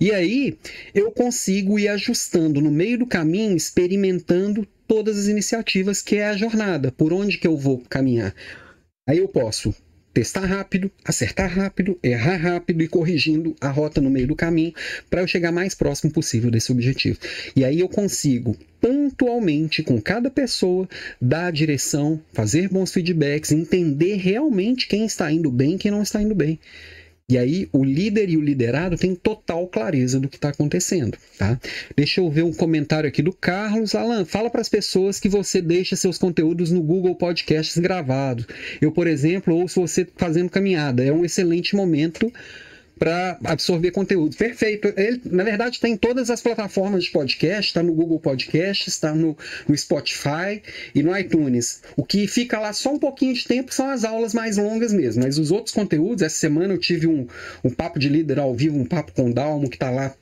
E aí eu consigo ir ajustando no meio do caminho, experimentando todas as iniciativas que é a jornada, por onde que eu vou caminhar. Aí eu posso testar rápido, acertar rápido, errar rápido e corrigindo a rota no meio do caminho para eu chegar mais próximo possível desse objetivo. E aí eu consigo pontualmente com cada pessoa dar a direção, fazer bons feedbacks, entender realmente quem está indo bem e quem não está indo bem. E aí o líder e o liderado têm total clareza do que está acontecendo, tá? Deixa eu ver um comentário aqui do Carlos. Alan, fala para as pessoas que você deixa seus conteúdos no Google Podcasts gravados. Eu, por exemplo, ouço você fazendo caminhada. É um excelente momento para absorver conteúdo. Perfeito. Ele, na verdade, está em todas as plataformas de podcast, está no Google Podcast, está no, no, Spotify e no iTunes. O que fica lá só um pouquinho de tempo são as aulas mais longas mesmo, mas os outros conteúdos, essa semana eu tive um, um papo de líder ao vivo, um papo com o Dalmo, que está lá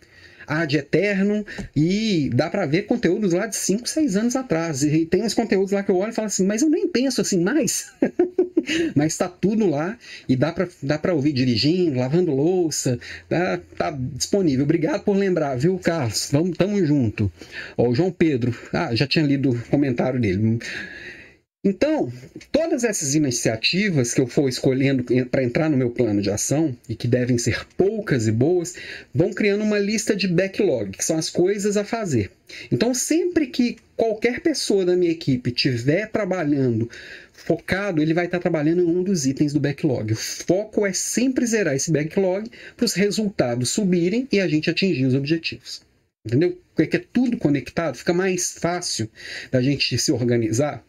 ad eterno e dá para ver conteúdos lá de 5, 6 anos atrás. E tem uns conteúdos lá que eu olho e falo assim, mas eu nem penso assim mais. mas está tudo lá e dá para dá pra ouvir dirigindo, lavando louça, tá, tá disponível. Obrigado por lembrar, viu, Carlos? Vamos, tamo junto. Ó, o João Pedro, ah, já tinha lido o comentário dele. Então, todas essas iniciativas que eu for escolhendo para entrar no meu plano de ação, e que devem ser poucas e boas, vão criando uma lista de backlog, que são as coisas a fazer. Então, sempre que qualquer pessoa da minha equipe estiver trabalhando focado, ele vai estar trabalhando em um dos itens do backlog. O foco é sempre zerar esse backlog para os resultados subirem e a gente atingir os objetivos. Entendeu? Porque é tudo conectado, fica mais fácil da gente se organizar.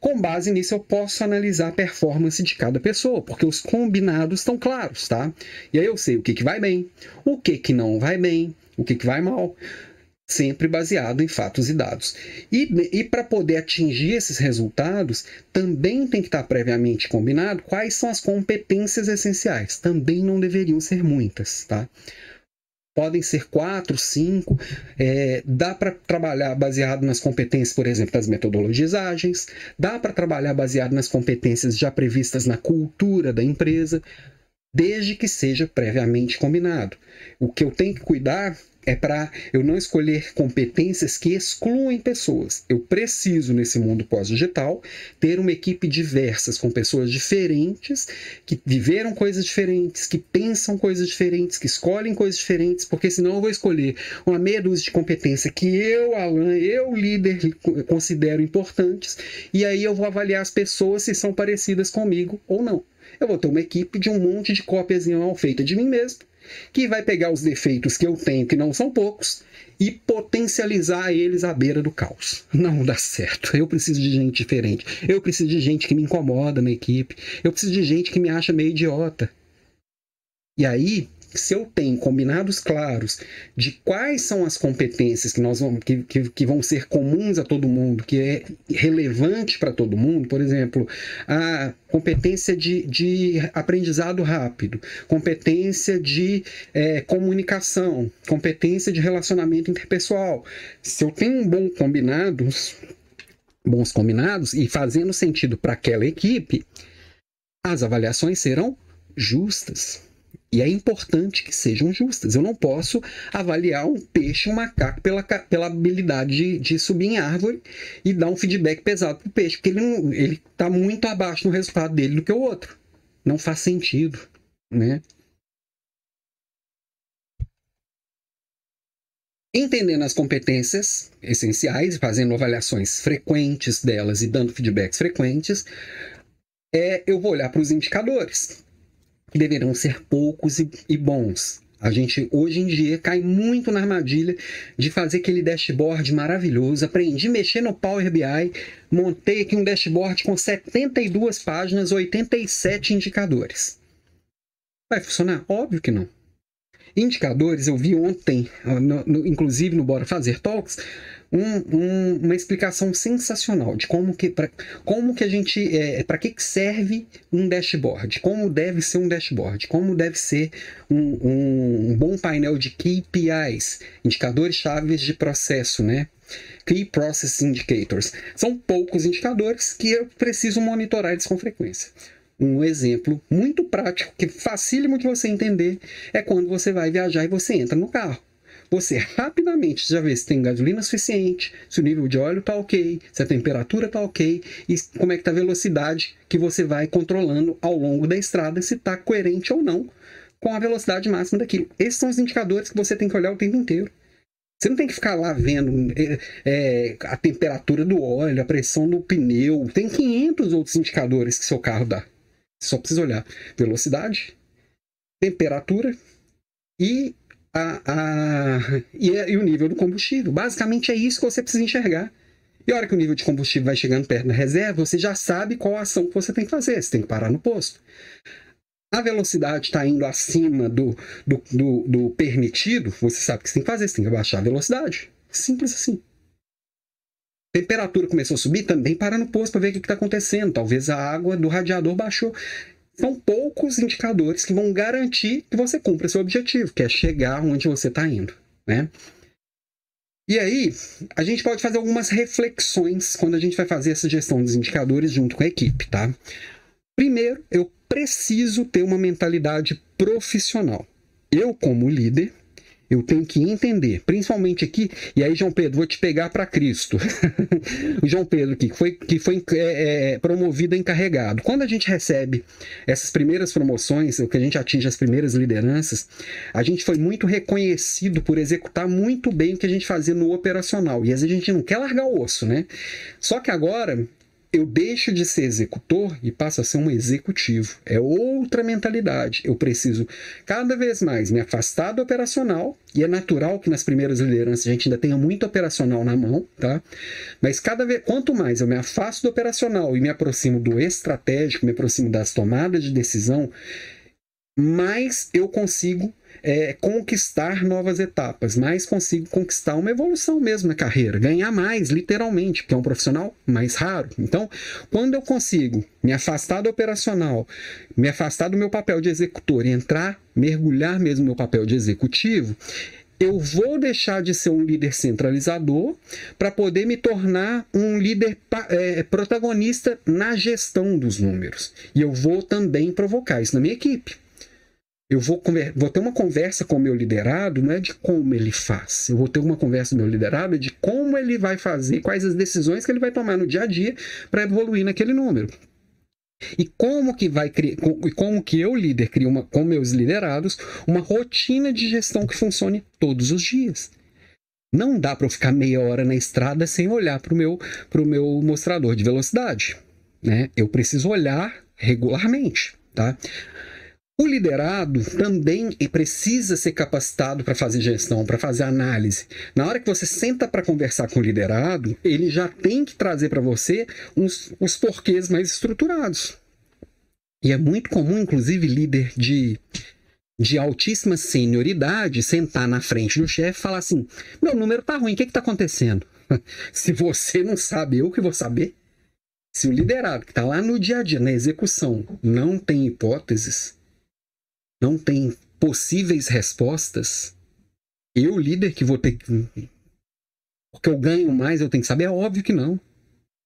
Com base nisso, eu posso analisar a performance de cada pessoa, porque os combinados estão claros, tá? E aí eu sei o que, que vai bem, o que, que não vai bem, o que, que vai mal, sempre baseado em fatos e dados. E, e para poder atingir esses resultados, também tem que estar previamente combinado quais são as competências essenciais. Também não deveriam ser muitas, tá? Podem ser quatro, cinco. É, dá para trabalhar baseado nas competências, por exemplo, das metodologias ágeis, dá para trabalhar baseado nas competências já previstas na cultura da empresa, desde que seja previamente combinado. O que eu tenho que cuidar é para eu não escolher competências que excluem pessoas. Eu preciso, nesse mundo pós-digital, ter uma equipe diversa, com pessoas diferentes, que viveram coisas diferentes, que pensam coisas diferentes, que escolhem coisas diferentes, porque senão eu vou escolher uma meia dúzia de competência que eu, Alan, eu, líder, considero importantes, e aí eu vou avaliar as pessoas se são parecidas comigo ou não. Eu vou ter uma equipe de um monte de cópias mal feita de mim mesmo, que vai pegar os defeitos que eu tenho, que não são poucos, e potencializar eles à beira do caos. Não dá certo. Eu preciso de gente diferente. Eu preciso de gente que me incomoda na equipe. Eu preciso de gente que me acha meio idiota. E aí, se eu tenho combinados claros de quais são as competências que, nós vamos, que, que, que vão ser comuns a todo mundo, que é relevante para todo mundo, por exemplo, a competência de, de aprendizado rápido, competência de é, comunicação, competência de relacionamento interpessoal. Se eu tenho um bom combinados, bons combinados e fazendo sentido para aquela equipe, as avaliações serão justas. E é importante que sejam justas. Eu não posso avaliar um peixe, um macaco, pela, pela habilidade de, de subir em árvore e dar um feedback pesado para o peixe, porque ele está muito abaixo no resultado dele do que o outro. Não faz sentido, né? Entendendo as competências essenciais, fazendo avaliações frequentes delas e dando feedbacks frequentes, é, eu vou olhar para os indicadores que deverão ser poucos e, e bons. A gente hoje em dia cai muito na armadilha de fazer aquele dashboard maravilhoso. Aprendi a mexer no Power BI, montei aqui um dashboard com 72 páginas, 87 indicadores. Vai funcionar? Óbvio que não. Indicadores, eu vi ontem, no, no, inclusive no Bora Fazer Talks, um, um, uma explicação sensacional de como que, pra, como que a gente, é, para que, que serve um dashboard, como deve ser um dashboard, como deve ser um, um bom painel de KPIs, indicadores chaves de processo, né? Key Process Indicators. São poucos indicadores que eu preciso monitorar eles com frequência. Um exemplo muito prático, que facílimo de você entender, é quando você vai viajar e você entra no carro você rapidamente já vê se tem gasolina suficiente, se o nível de óleo está ok, se a temperatura está ok e como é que está a velocidade que você vai controlando ao longo da estrada, se está coerente ou não com a velocidade máxima daquilo. Esses são os indicadores que você tem que olhar o tempo inteiro. Você não tem que ficar lá vendo é, é, a temperatura do óleo, a pressão do pneu. Tem 500 outros indicadores que seu carro dá. Você só precisa olhar velocidade, temperatura e, a, a, e, e, o nível do combustível. Basicamente é isso que você precisa enxergar. E a hora que o nível de combustível vai chegando perto da reserva, você já sabe qual ação que você tem que fazer. Você tem que parar no posto a velocidade está indo acima do, do, do, do, permitido, você sabe o que você tem que fazer, você tem que abaixar a velocidade. Simples assim. Temperatura começou a subir, também para no posto para ver o que está acontecendo. Talvez a água do radiador baixou. São poucos indicadores que vão garantir que você cumpra seu objetivo, que é chegar onde você está indo. Né? E aí, a gente pode fazer algumas reflexões quando a gente vai fazer essa gestão dos indicadores junto com a equipe, tá? Primeiro, eu preciso ter uma mentalidade profissional. Eu, como líder, eu tenho que entender, principalmente aqui, e aí, João Pedro, vou te pegar para Cristo. o João Pedro aqui, que foi, que foi é, é, promovido encarregado. Quando a gente recebe essas primeiras promoções, o que a gente atinge as primeiras lideranças, a gente foi muito reconhecido por executar muito bem o que a gente fazia no operacional. E às vezes a gente não quer largar o osso, né? Só que agora eu deixo de ser executor e passo a ser um executivo. É outra mentalidade. Eu preciso cada vez mais me afastar do operacional, e é natural que nas primeiras lideranças a gente ainda tenha muito operacional na mão, tá? Mas cada vez, quanto mais eu me afasto do operacional e me aproximo do estratégico, me aproximo das tomadas de decisão, mais eu consigo é, conquistar novas etapas, mais consigo conquistar uma evolução mesmo na carreira, ganhar mais, literalmente, porque é um profissional mais raro. Então, quando eu consigo me afastar do operacional, me afastar do meu papel de executor e entrar, mergulhar mesmo no meu papel de executivo, eu vou deixar de ser um líder centralizador para poder me tornar um líder é, protagonista na gestão dos números. E eu vou também provocar isso na minha equipe eu vou, vou ter uma conversa com o meu liderado, não é de como ele faz. Eu vou ter uma conversa com o meu liderado de como ele vai fazer, quais as decisões que ele vai tomar no dia a dia para evoluir naquele número. E como que vai criar, como que eu, líder, crio uma, com meus liderados uma rotina de gestão que funcione todos os dias. Não dá para eu ficar meia hora na estrada sem olhar para o meu, meu mostrador de velocidade. Né? Eu preciso olhar regularmente. Tá? O liderado também precisa ser capacitado para fazer gestão, para fazer análise. Na hora que você senta para conversar com o liderado, ele já tem que trazer para você uns, os porquês mais estruturados. E é muito comum, inclusive, líder de, de altíssima senioridade sentar na frente do chefe e falar assim: meu número tá ruim, o que está acontecendo? Se você não sabe, eu que vou saber. Se o liderado que está lá no dia a dia, na execução, não tem hipóteses, não tem possíveis respostas, eu, líder, que vou ter que. Porque eu ganho mais, eu tenho que saber? É óbvio que não.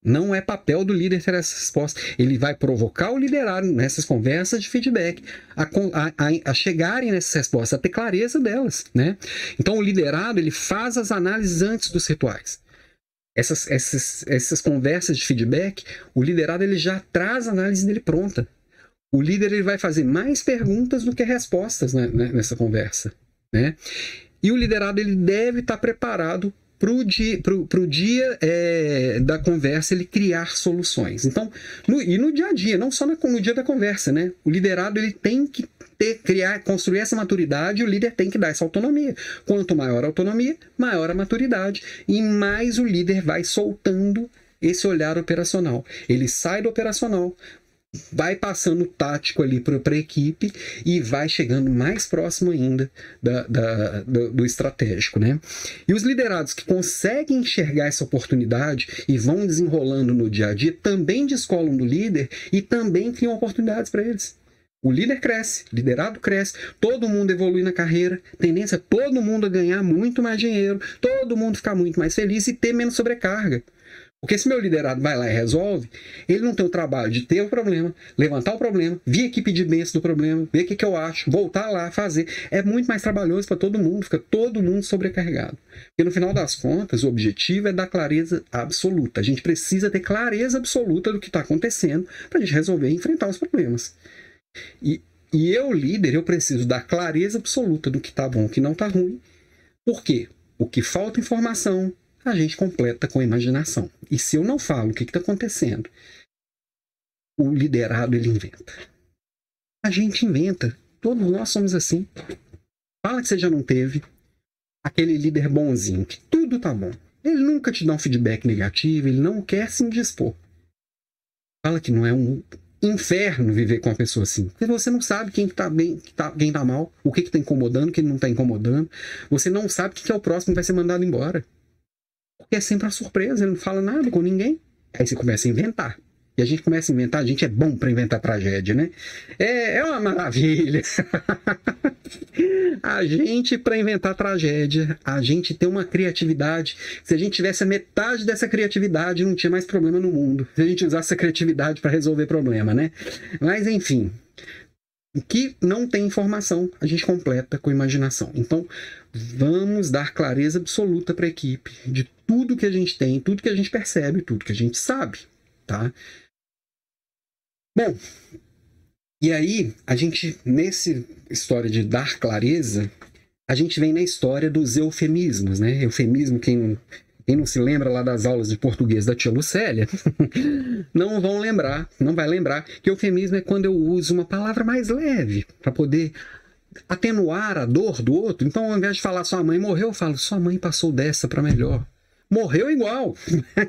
Não é papel do líder ter essa resposta. Ele vai provocar o liderado nessas conversas de feedback a, a, a, chegarem nessas respostas, a ter clareza delas. Né? Então, o liderado ele faz as análises antes dos rituais. Essas, essas, essas conversas de feedback, o liderado ele já traz a análise dele pronta o líder ele vai fazer mais perguntas do que respostas né, nessa conversa. Né? E o liderado ele deve estar preparado para o dia, pro, pro dia é, da conversa ele criar soluções. Então, no, e no dia a dia, não só no, no dia da conversa, né? O liderado ele tem que ter, criar, construir essa maturidade, o líder tem que dar essa autonomia. Quanto maior a autonomia, maior a maturidade. E mais o líder vai soltando esse olhar operacional. Ele sai do operacional, vai passando tático ali para a equipe e vai chegando mais próximo ainda da, da, do, do, estratégico. Né? E os liderados que conseguem enxergar essa oportunidade e vão desenrolando no dia a dia também descolam do líder e também criam oportunidades para eles. O líder cresce, o liderado cresce, todo mundo evolui na carreira, tendência é todo mundo a ganhar muito mais dinheiro, todo mundo ficar muito mais feliz e ter menos sobrecarga. Porque se meu liderado vai lá e resolve, ele não tem o trabalho de ter o problema, levantar o problema, vir aqui pedir bênção do problema, ver o que, que eu acho, voltar lá, fazer. É muito mais trabalhoso para todo mundo, fica todo mundo sobrecarregado. Porque no final das contas, o objetivo é dar clareza absoluta. A gente precisa ter clareza absoluta do que está acontecendo para a gente resolver e enfrentar os problemas. E, e eu, líder, eu preciso dar clareza absoluta do que está bom e o que não está ruim. Por quê? O que falta informação, a gente completa com a imaginação. E se eu não falo o que está acontecendo, o liderado ele inventa. A gente inventa. Todos nós somos assim. Fala que você já não teve aquele líder bonzinho, que tudo tá bom. Ele nunca te dá um feedback negativo, ele não quer se indispor. Fala que não é um inferno viver com uma pessoa assim. Porque você não sabe quem está bem, tá, quem tá mal, o que está incomodando, quem não está incomodando. Você não sabe o que é o próximo que vai ser mandado embora. Porque é sempre uma surpresa, ele não fala nada com ninguém. Aí você começa a inventar. E a gente começa a inventar, a gente é bom para inventar tragédia, né? É, é uma maravilha. a gente, para inventar tragédia, a gente tem uma criatividade. Se a gente tivesse a metade dessa criatividade, não tinha mais problema no mundo. Se a gente usasse essa criatividade para resolver problema, né? Mas, enfim, o que não tem informação, a gente completa com imaginação. Então, vamos dar clareza absoluta para a equipe de tudo que a gente tem, tudo que a gente percebe, tudo que a gente sabe, tá? Bom, e aí a gente nesse história de dar clareza, a gente vem na história dos eufemismos, né? Eufemismo quem quem não se lembra lá das aulas de português da tia Lucélia, não vão lembrar, não vai lembrar que eufemismo é quando eu uso uma palavra mais leve para poder atenuar a dor do outro. Então, ao invés de falar sua mãe morreu, eu falo sua mãe passou dessa para melhor. Morreu igual.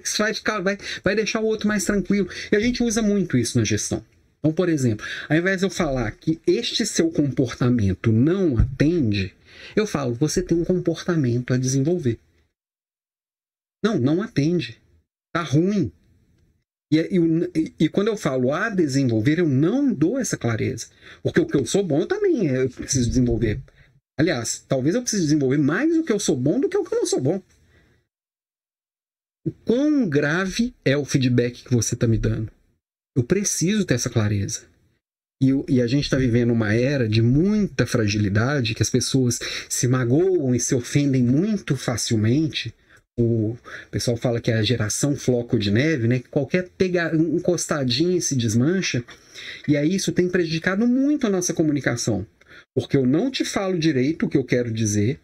Isso vai, ficar, vai, vai deixar o outro mais tranquilo. E a gente usa muito isso na gestão. Então, por exemplo, ao invés de eu falar que este seu comportamento não atende, eu falo, você tem um comportamento a desenvolver. Não, não atende. Tá ruim. E, e, quando eu falo a desenvolver, eu não dou essa clareza. Porque o que eu sou bom, eu também eu preciso desenvolver. Aliás, talvez eu precise desenvolver mais o que eu sou bom do que o que eu não sou bom. O quão grave é o feedback que você está me dando? Eu preciso ter essa clareza. E, e, a gente está vivendo uma era de muita fragilidade, que as pessoas se magoam e se ofendem muito facilmente o pessoal fala que é a geração floco de neve, né? Qualquer pega, encostadinha se desmancha. E aí isso tem prejudicado muito a nossa comunicação. Porque eu não te falo direito o que eu quero dizer,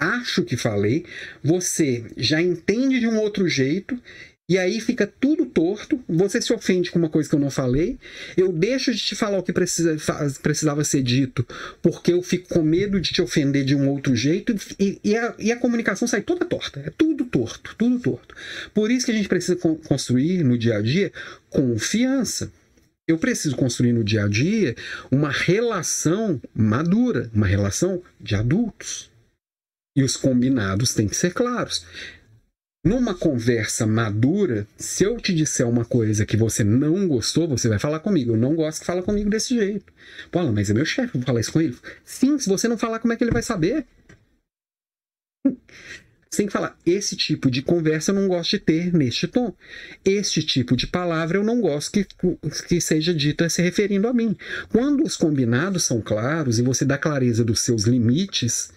acho que falei, você já entende de um outro jeito e aí fica tudo torto, você se ofende com uma coisa que eu não falei, eu deixo de te falar o que precisa, precisava ser dito, porque eu fico com medo de te ofender de um outro jeito, e, e, a, e a, comunicação sai toda torta, é tudo torto, tudo torto. Por isso que a gente precisa construir no dia a dia confiança. Eu preciso construir no dia a dia uma relação madura, uma relação de adultos. E os combinados têm que ser claros numa conversa madura, se eu te disser uma coisa que você não gostou, você vai falar comigo. Eu não gosto que fala comigo desse jeito. Pô, mas é meu chefe, vou falar isso com ele. Sim, se você não falar, como é que ele vai saber? Você tem que falar, esse tipo de conversa eu não gosto de ter neste tom. Este tipo de palavra eu não gosto que, que seja dita se referindo a mim. Quando os combinados são claros e você dá clareza dos seus limites,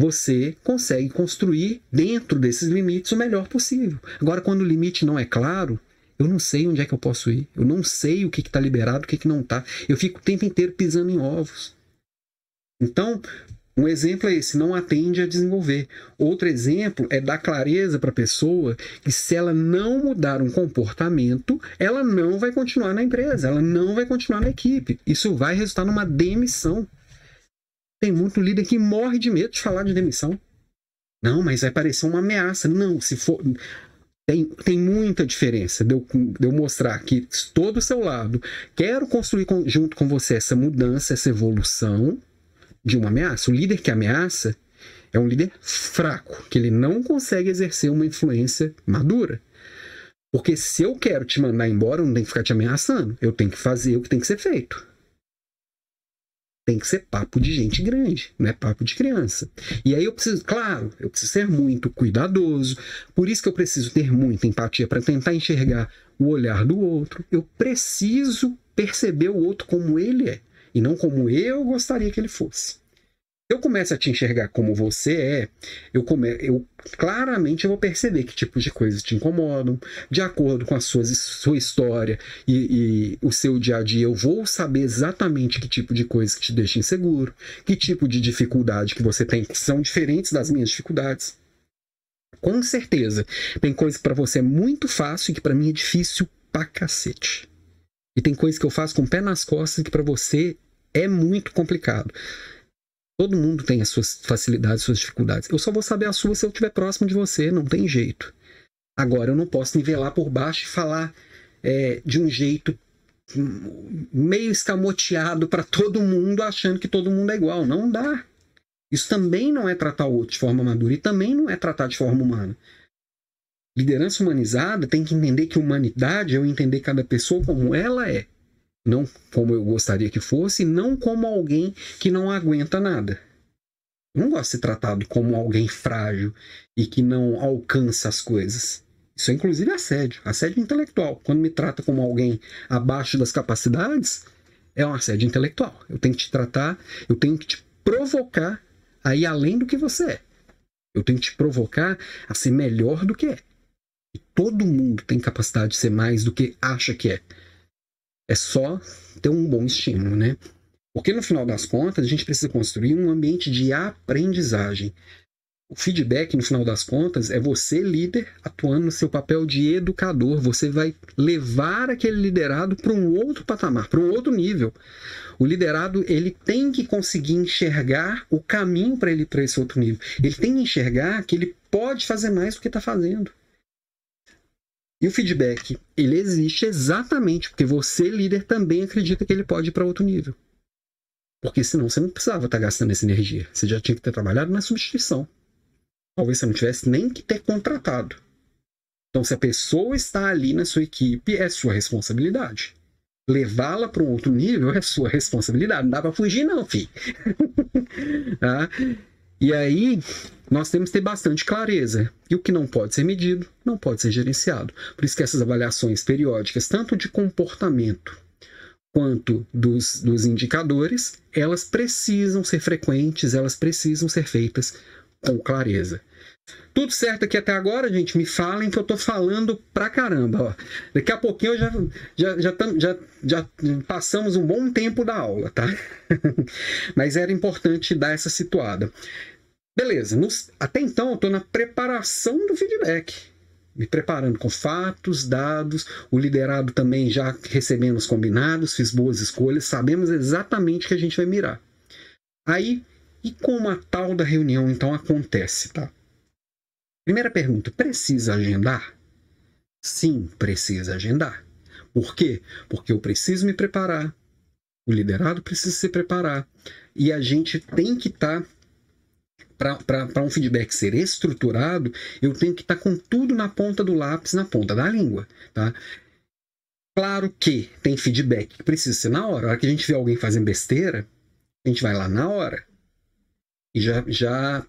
você consegue construir dentro desses limites o melhor possível. Agora, quando o limite não é claro, eu não sei onde é que eu posso ir, eu não sei o que está liberado, o que, que não está. Eu fico o tempo inteiro pisando em ovos. Então, um exemplo é esse, não atende a desenvolver. Outro exemplo é dar clareza para a pessoa que se ela não mudar um comportamento, ela não vai continuar na empresa, ela não vai continuar na equipe. Isso vai resultar numa demissão. Tem muito líder que morre de medo de falar de demissão. Não, mas vai parecer uma ameaça. Não, se for. Tem, tem muita diferença de eu, de eu mostrar que estou do seu lado, quero construir com, junto com você essa mudança, essa evolução de uma ameaça. O líder que ameaça é um líder fraco, que ele não consegue exercer uma influência madura. Porque se eu quero te mandar embora, eu não tenho que ficar te ameaçando. Eu tenho que fazer o que tem que ser feito tem que ser papo de gente grande, não é papo de criança. E aí eu preciso, claro, eu preciso ser muito cuidadoso, por isso que eu preciso ter muita empatia para tentar enxergar o olhar do outro. Eu preciso perceber o outro como ele é e não como eu gostaria que ele fosse eu começo a te enxergar como você é, eu, come, eu claramente eu vou perceber que tipos de coisas te incomodam, de acordo com a sua, sua história e, e, o seu dia a dia, eu vou saber exatamente que tipo de coisas que te deixa inseguro, que tipo de dificuldade que você tem, que são diferentes das minhas dificuldades. Com certeza, tem coisa que para você é muito fácil e que para mim é difícil pra cacete. E tem coisas que eu faço com o pé nas costas que para você é muito complicado. Todo mundo tem as suas facilidades, suas dificuldades. Eu só vou saber a sua se eu estiver próximo de você, não tem jeito. Agora, eu não posso nivelar por baixo e falar é, de um jeito meio escamoteado para todo mundo, achando que todo mundo é igual. Não dá. Isso também não é tratar o outro de forma madura e também não é tratar de forma humana. Liderança humanizada tem que entender que humanidade é eu entender cada pessoa como ela é não como eu gostaria que fosse, não como alguém que não aguenta nada. Eu não gosto de ser tratado como alguém frágil e que não alcança as coisas. Isso é inclusive assédio, assédio intelectual. Quando me trata como alguém abaixo das capacidades, é um assédio intelectual. Eu tenho que te tratar, eu tenho que te provocar a ir além do que você é. Eu tenho que te provocar a ser melhor do que é. E todo mundo tem capacidade de ser mais do que acha que é. É só ter um bom estímulo, né? Porque no final das contas, a gente precisa construir um ambiente de aprendizagem. O feedback, no final das contas, é você, líder, atuando no seu papel de educador. Você vai levar aquele liderado para um outro patamar, para um outro nível. O liderado ele tem que conseguir enxergar o caminho para ele para esse outro nível. Ele tem que enxergar que ele pode fazer mais do que está fazendo. E o feedback, ele existe exatamente porque você, líder, também acredita que ele pode ir para outro nível. Porque senão você não precisava estar tá gastando essa energia. Você já tinha que ter trabalhado na substituição. Talvez você não tivesse nem que ter contratado. Então, se a pessoa está ali na sua equipe, é sua responsabilidade. Levá-la para um outro nível é sua responsabilidade. Não dá para fugir, não, filho. tá? E aí, nós temos que ter bastante clareza. E o que não pode ser medido, não pode ser gerenciado. Por isso que essas avaliações periódicas, tanto de comportamento quanto dos, dos indicadores, elas precisam ser frequentes, elas precisam ser feitas com clareza. Tudo certo aqui até agora, gente? Me falem que eu tô falando pra caramba. Ó. Daqui a pouquinho eu já, já, já, tam, já, já passamos um bom tempo da aula, tá? Mas era importante dar essa situada. Beleza, nos, até então eu estou na preparação do feedback. Me preparando com fatos, dados, o liderado também já recebendo os combinados, fiz boas escolhas, sabemos exatamente o que a gente vai mirar. Aí, e como a tal da reunião então acontece, tá? Primeira pergunta: precisa agendar? Sim, precisa agendar. Por quê? Porque eu preciso me preparar, o liderado precisa se preparar e a gente tem que estar. Tá para um feedback ser estruturado, eu tenho que estar tá com tudo na ponta do lápis, na ponta da língua. Tá? Claro que tem feedback que precisa ser na hora. A hora que a gente vê alguém fazendo besteira, a gente vai lá na hora. E já, já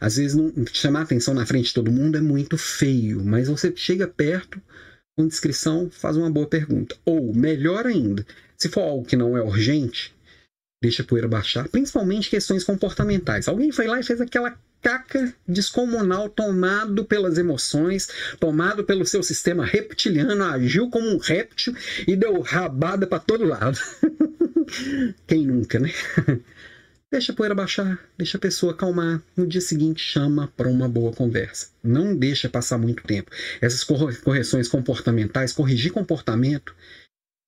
às vezes, não, chamar atenção na frente de todo mundo é muito feio, mas você chega perto, com descrição, faz uma boa pergunta. Ou, melhor ainda, se for algo que não é urgente, deixa a poeira baixar, principalmente questões comportamentais. Alguém foi lá e fez aquela caca descomunal tomado pelas emoções, tomado pelo seu sistema reptiliano, agiu como um réptil e deu rabada para todo lado. Quem nunca, né? Deixa a poeira baixar, deixa a pessoa acalmar. No dia seguinte, chama para uma boa conversa. Não deixa passar muito tempo. Essas correções comportamentais, corrigir comportamento,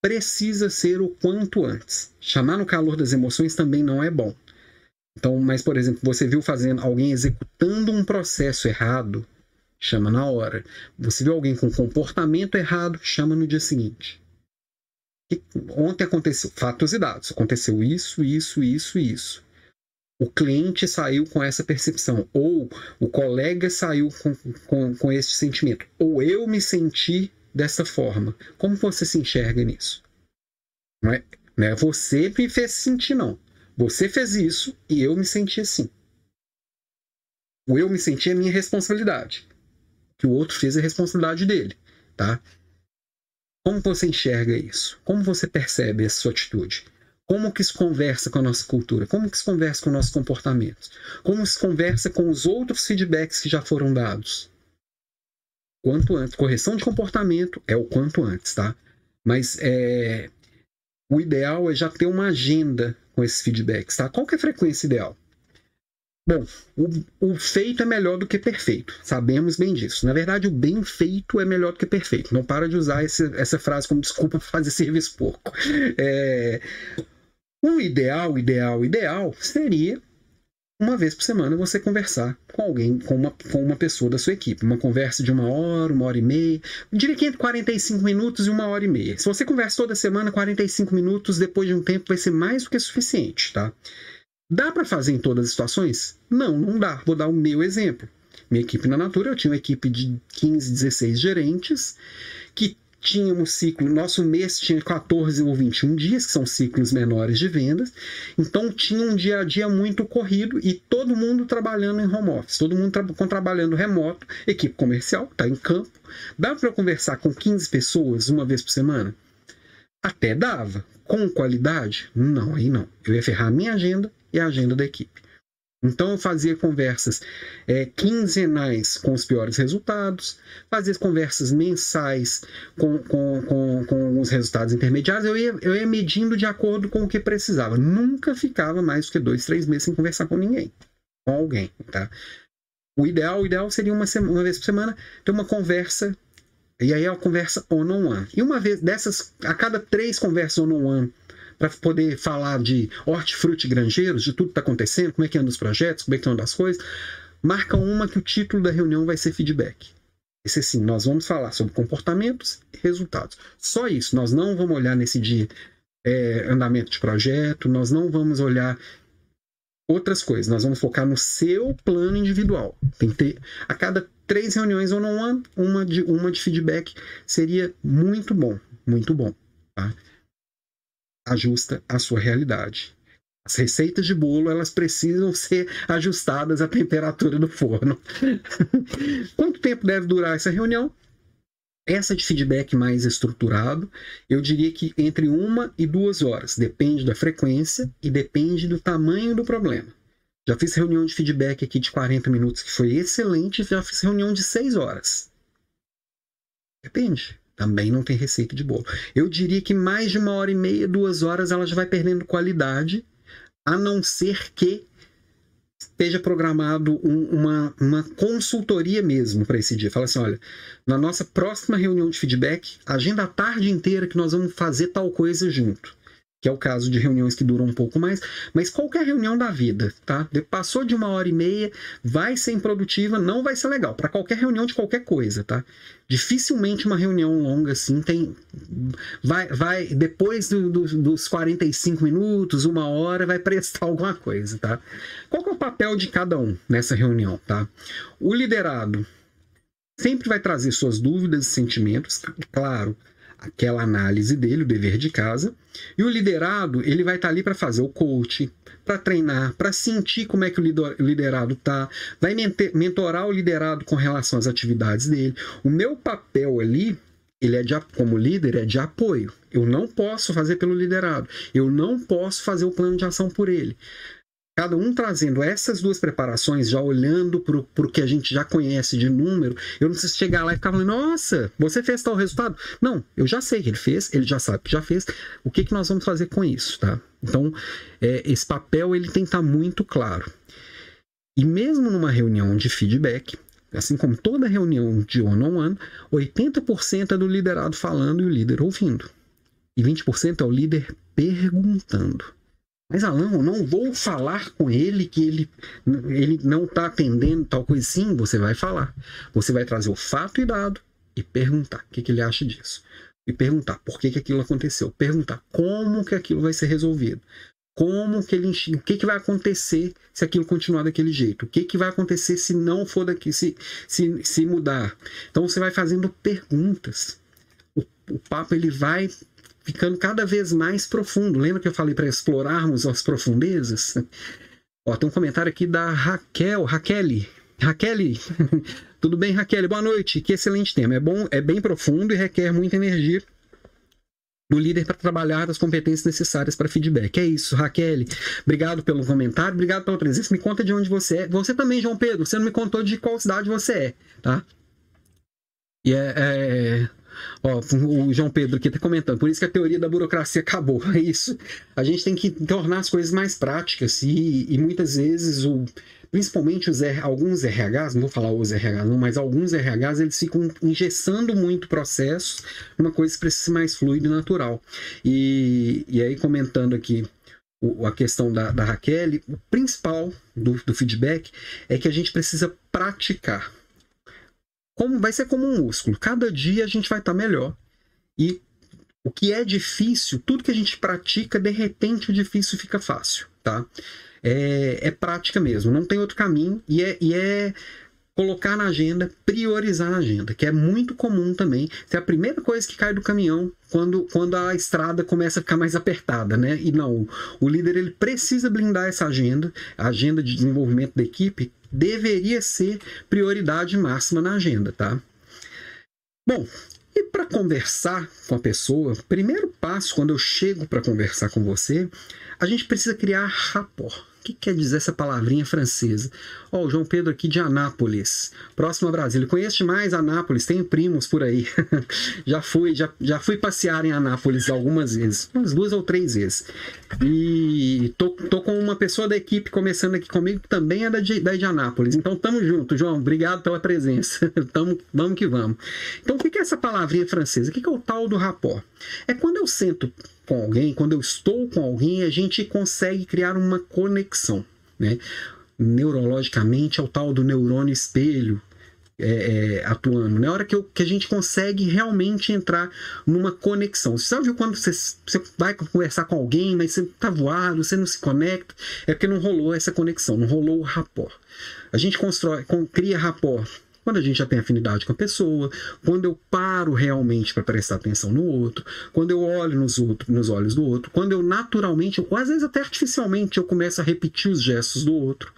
precisa ser o quanto antes. Chamar no calor das emoções também não é bom. Então, mas por exemplo, você viu fazendo alguém executando um processo errado, chama na hora. Você viu alguém com comportamento errado, chama no dia seguinte. Ontem aconteceu fatos e dados. Aconteceu isso, isso, isso, isso. O cliente saiu com essa percepção, ou o colega saiu com, com, com esse sentimento, ou eu me senti dessa forma. Como você se enxerga nisso? Não é, não é você me fez sentir, não. Você fez isso e eu me senti assim. O eu me senti é minha responsabilidade. O que o outro fez é responsabilidade dele, tá? Como você enxerga isso? Como você percebe essa sua atitude? Como que isso conversa com a nossa cultura? Como que isso conversa com nossos comportamentos? Como isso conversa com os outros feedbacks que já foram dados? Quanto antes. Correção de comportamento é o quanto antes, tá? Mas é, o ideal é já ter uma agenda com esses feedbacks, tá? Qual que é a frequência ideal? Bom, o, o, feito é melhor do que perfeito. Sabemos bem disso. Na verdade, o bem feito é melhor do que perfeito. Não para de usar esse, essa frase como desculpa para fazer serviço pouco. É, o ideal, ideal, ideal seria uma vez por semana você conversar com alguém, com uma, com uma pessoa da sua equipe. Uma conversa de uma hora, uma hora e meia. Diria que entre 45 minutos e uma hora e meia. Se você conversa toda semana, 45 minutos, depois de um tempo, vai ser mais do que suficiente, tá? Dá para fazer em todas as situações? Não, não dá. Vou dar o meu exemplo. Minha equipe na Natura, eu tinha uma equipe de 15, 16 gerentes que tínhamos ciclo, nosso mês tinha 14 ou 21 dias, que são ciclos menores de vendas, então tinha um dia a dia muito corrido e todo mundo trabalhando em home office, todo mundo tra trabalhando remoto, equipe comercial, está em campo. Dá para conversar com 15 pessoas uma vez por semana? Até dava. Com qualidade? Não, aí não. Eu ia ferrar a minha agenda e a agenda da equipe. Então eu fazia conversas é, quinzenais com os piores resultados, fazia conversas mensais com, com, com, com, os resultados intermediários, eu ia, eu ia medindo de acordo com o que precisava. Nunca ficava mais do que dois, três meses sem conversar com ninguém, com alguém. Tá? O ideal, o ideal seria uma, semana, uma vez por semana ter uma conversa, e aí é uma conversa one-on-one. E uma vez dessas, a cada três conversas one-on-one, para poder falar de hortifruti granjeiros, de tudo que está acontecendo, como é que andam os projetos, como é que andam as coisas, marca uma que o título da reunião vai ser feedback. Esse sim, nós vamos falar sobre comportamentos e resultados. Só isso, nós não vamos olhar nesse dia é, andamento de projeto, nós não vamos olhar outras coisas, nós vamos focar no seu plano individual. Tem que ter a cada três reuniões ou não uma de uma de feedback seria muito bom, muito bom. Tá? Ajusta a sua realidade. As receitas de bolo elas precisam ser ajustadas à temperatura do forno. Quanto tempo deve durar essa reunião? Essa de feedback mais estruturado, eu diria que entre uma e duas horas. Depende da frequência e depende do tamanho do problema. Já fiz reunião de feedback aqui de 40 minutos que foi excelente, já fiz reunião de 6 horas. Depende. Também não tem receita de bolo. Eu diria que mais de uma hora e meia, duas horas, ela já vai perdendo qualidade, a não ser que esteja programado um, uma, uma consultoria mesmo para esse dia. Fala assim: olha, na nossa próxima reunião de feedback, agenda a tarde inteira que nós vamos fazer tal coisa junto que é o caso de reuniões que duram um pouco mais, mas qualquer reunião da vida, tá? Passou de uma hora e meia, vai ser improdutiva, não vai ser legal, para qualquer reunião de qualquer coisa, tá? Dificilmente uma reunião longa assim tem. Vai, vai depois do, do, dos 45 minutos, uma hora, vai prestar alguma coisa, tá? Qual é o papel de cada um nessa reunião, tá? O liderado sempre vai trazer suas dúvidas e sentimentos, claro aquela análise dele, o dever de casa. E o liderado, ele vai estar tá ali para fazer o coach, para treinar, para sentir como é que o liderado tá, vai mentorar o liderado com relação às atividades dele. O meu papel ali, ele é de, como líder, é de apoio. Eu não posso fazer pelo liderado. Eu não posso fazer o plano de ação por ele cada um trazendo essas duas preparações, já olhando para o que a gente já conhece de número, eu não preciso chegar lá e ficar falando, nossa, você fez tal resultado? Não, eu já sei que ele fez, ele já sabe que já fez. O que, que nós vamos fazer com isso, tá? Então, é, esse papel ele tem que estar tá muito claro. E mesmo numa reunião de feedback, assim como toda reunião de one-on-one, 80% é do liderado falando e o líder ouvindo. E 20% é o líder perguntando. Mas Alan, eu não vou falar com ele que ele, ele não está atendendo tal coisa. Sim, você vai falar. Você vai trazer o fato e dado e perguntar o que, que ele acha disso. E perguntar por que, que aquilo aconteceu. Perguntar como que aquilo vai ser resolvido. Como que ele o que, que vai acontecer se aquilo continuar daquele jeito? O que, que vai acontecer se não for daqui, se, se, se mudar? Então você vai fazendo perguntas. O, papo ele vai ficando cada vez mais profundo. Lembra que eu falei para explorarmos as profundezas? Ó, tem um comentário aqui da Raquel, Raquel. Raquel, tudo bem, Raquel? Boa noite. Que excelente tema. É bom, é bem profundo e requer muita energia do líder para trabalhar as competências necessárias para feedback. É isso, Raquel. Obrigado pelo comentário, obrigado pela presença. Me conta de onde você é. Você também, João Pedro. Você não me contou de qual cidade você é, tá? E é, é... Ó, o João Pedro aqui está comentando, por isso que a teoria da burocracia acabou. É isso. A gente tem que tornar as coisas mais práticas e, e muitas vezes o, principalmente os alguns RHs, não vou falar os RHs não, mas alguns RHs eles ficam engessando muito o processo, uma coisa que precisa ser mais fluido e natural. E, e aí comentando aqui o, a questão da, da Raquel, o principal do, do feedback é que a gente precisa praticar. Como vai ser como um músculo. Cada dia a gente vai estar melhor. E o que é difícil, tudo que a gente pratica, de repente o difícil fica fácil, tá? É, é prática mesmo, não tem outro caminho e é, e é colocar na agenda, priorizar na agenda, que é muito comum também. É a primeira coisa que cai do caminhão quando, quando a estrada começa a ficar mais apertada, né? E não, o líder ele precisa blindar essa agenda, a agenda de desenvolvimento da equipe deveria ser prioridade máxima na agenda, tá? Bom, e para conversar com a pessoa, primeiro passo quando eu chego para conversar com você, a gente precisa criar rapport que quer dizer essa palavrinha francesa? Ó, oh, o João Pedro aqui de Anápolis, próximo a Brasília. Conheço demais Anápolis, tenho primos por aí. já fui, já, já fui passear em Anápolis algumas vezes, umas duas ou três vezes. E tô, tô com uma pessoa da equipe começando aqui comigo que também é da de, da de Anápolis. Então tamo junto, João. Obrigado pela presença. tamo, vamos que vamos. Então o que é essa palavrinha francesa? O que é o tal do rapport? É quando eu sento com alguém, quando eu estou com alguém, a gente consegue criar uma conexão. Né? Neurologicamente é o tal do neurônio espelho é, é, atuando. Na hora que, eu, que, a gente consegue realmente entrar numa conexão. Você sabe quando você, você vai conversar com alguém, mas você está voado, você não se conecta, é porque não rolou essa conexão, não rolou o rapport. A gente constrói, cria rapport quando a gente já tem afinidade com a pessoa, quando eu paro realmente para prestar atenção no outro, quando eu olho nos, outro, nos olhos do outro, quando eu naturalmente, ou às vezes até artificialmente, eu começo a repetir os gestos do outro.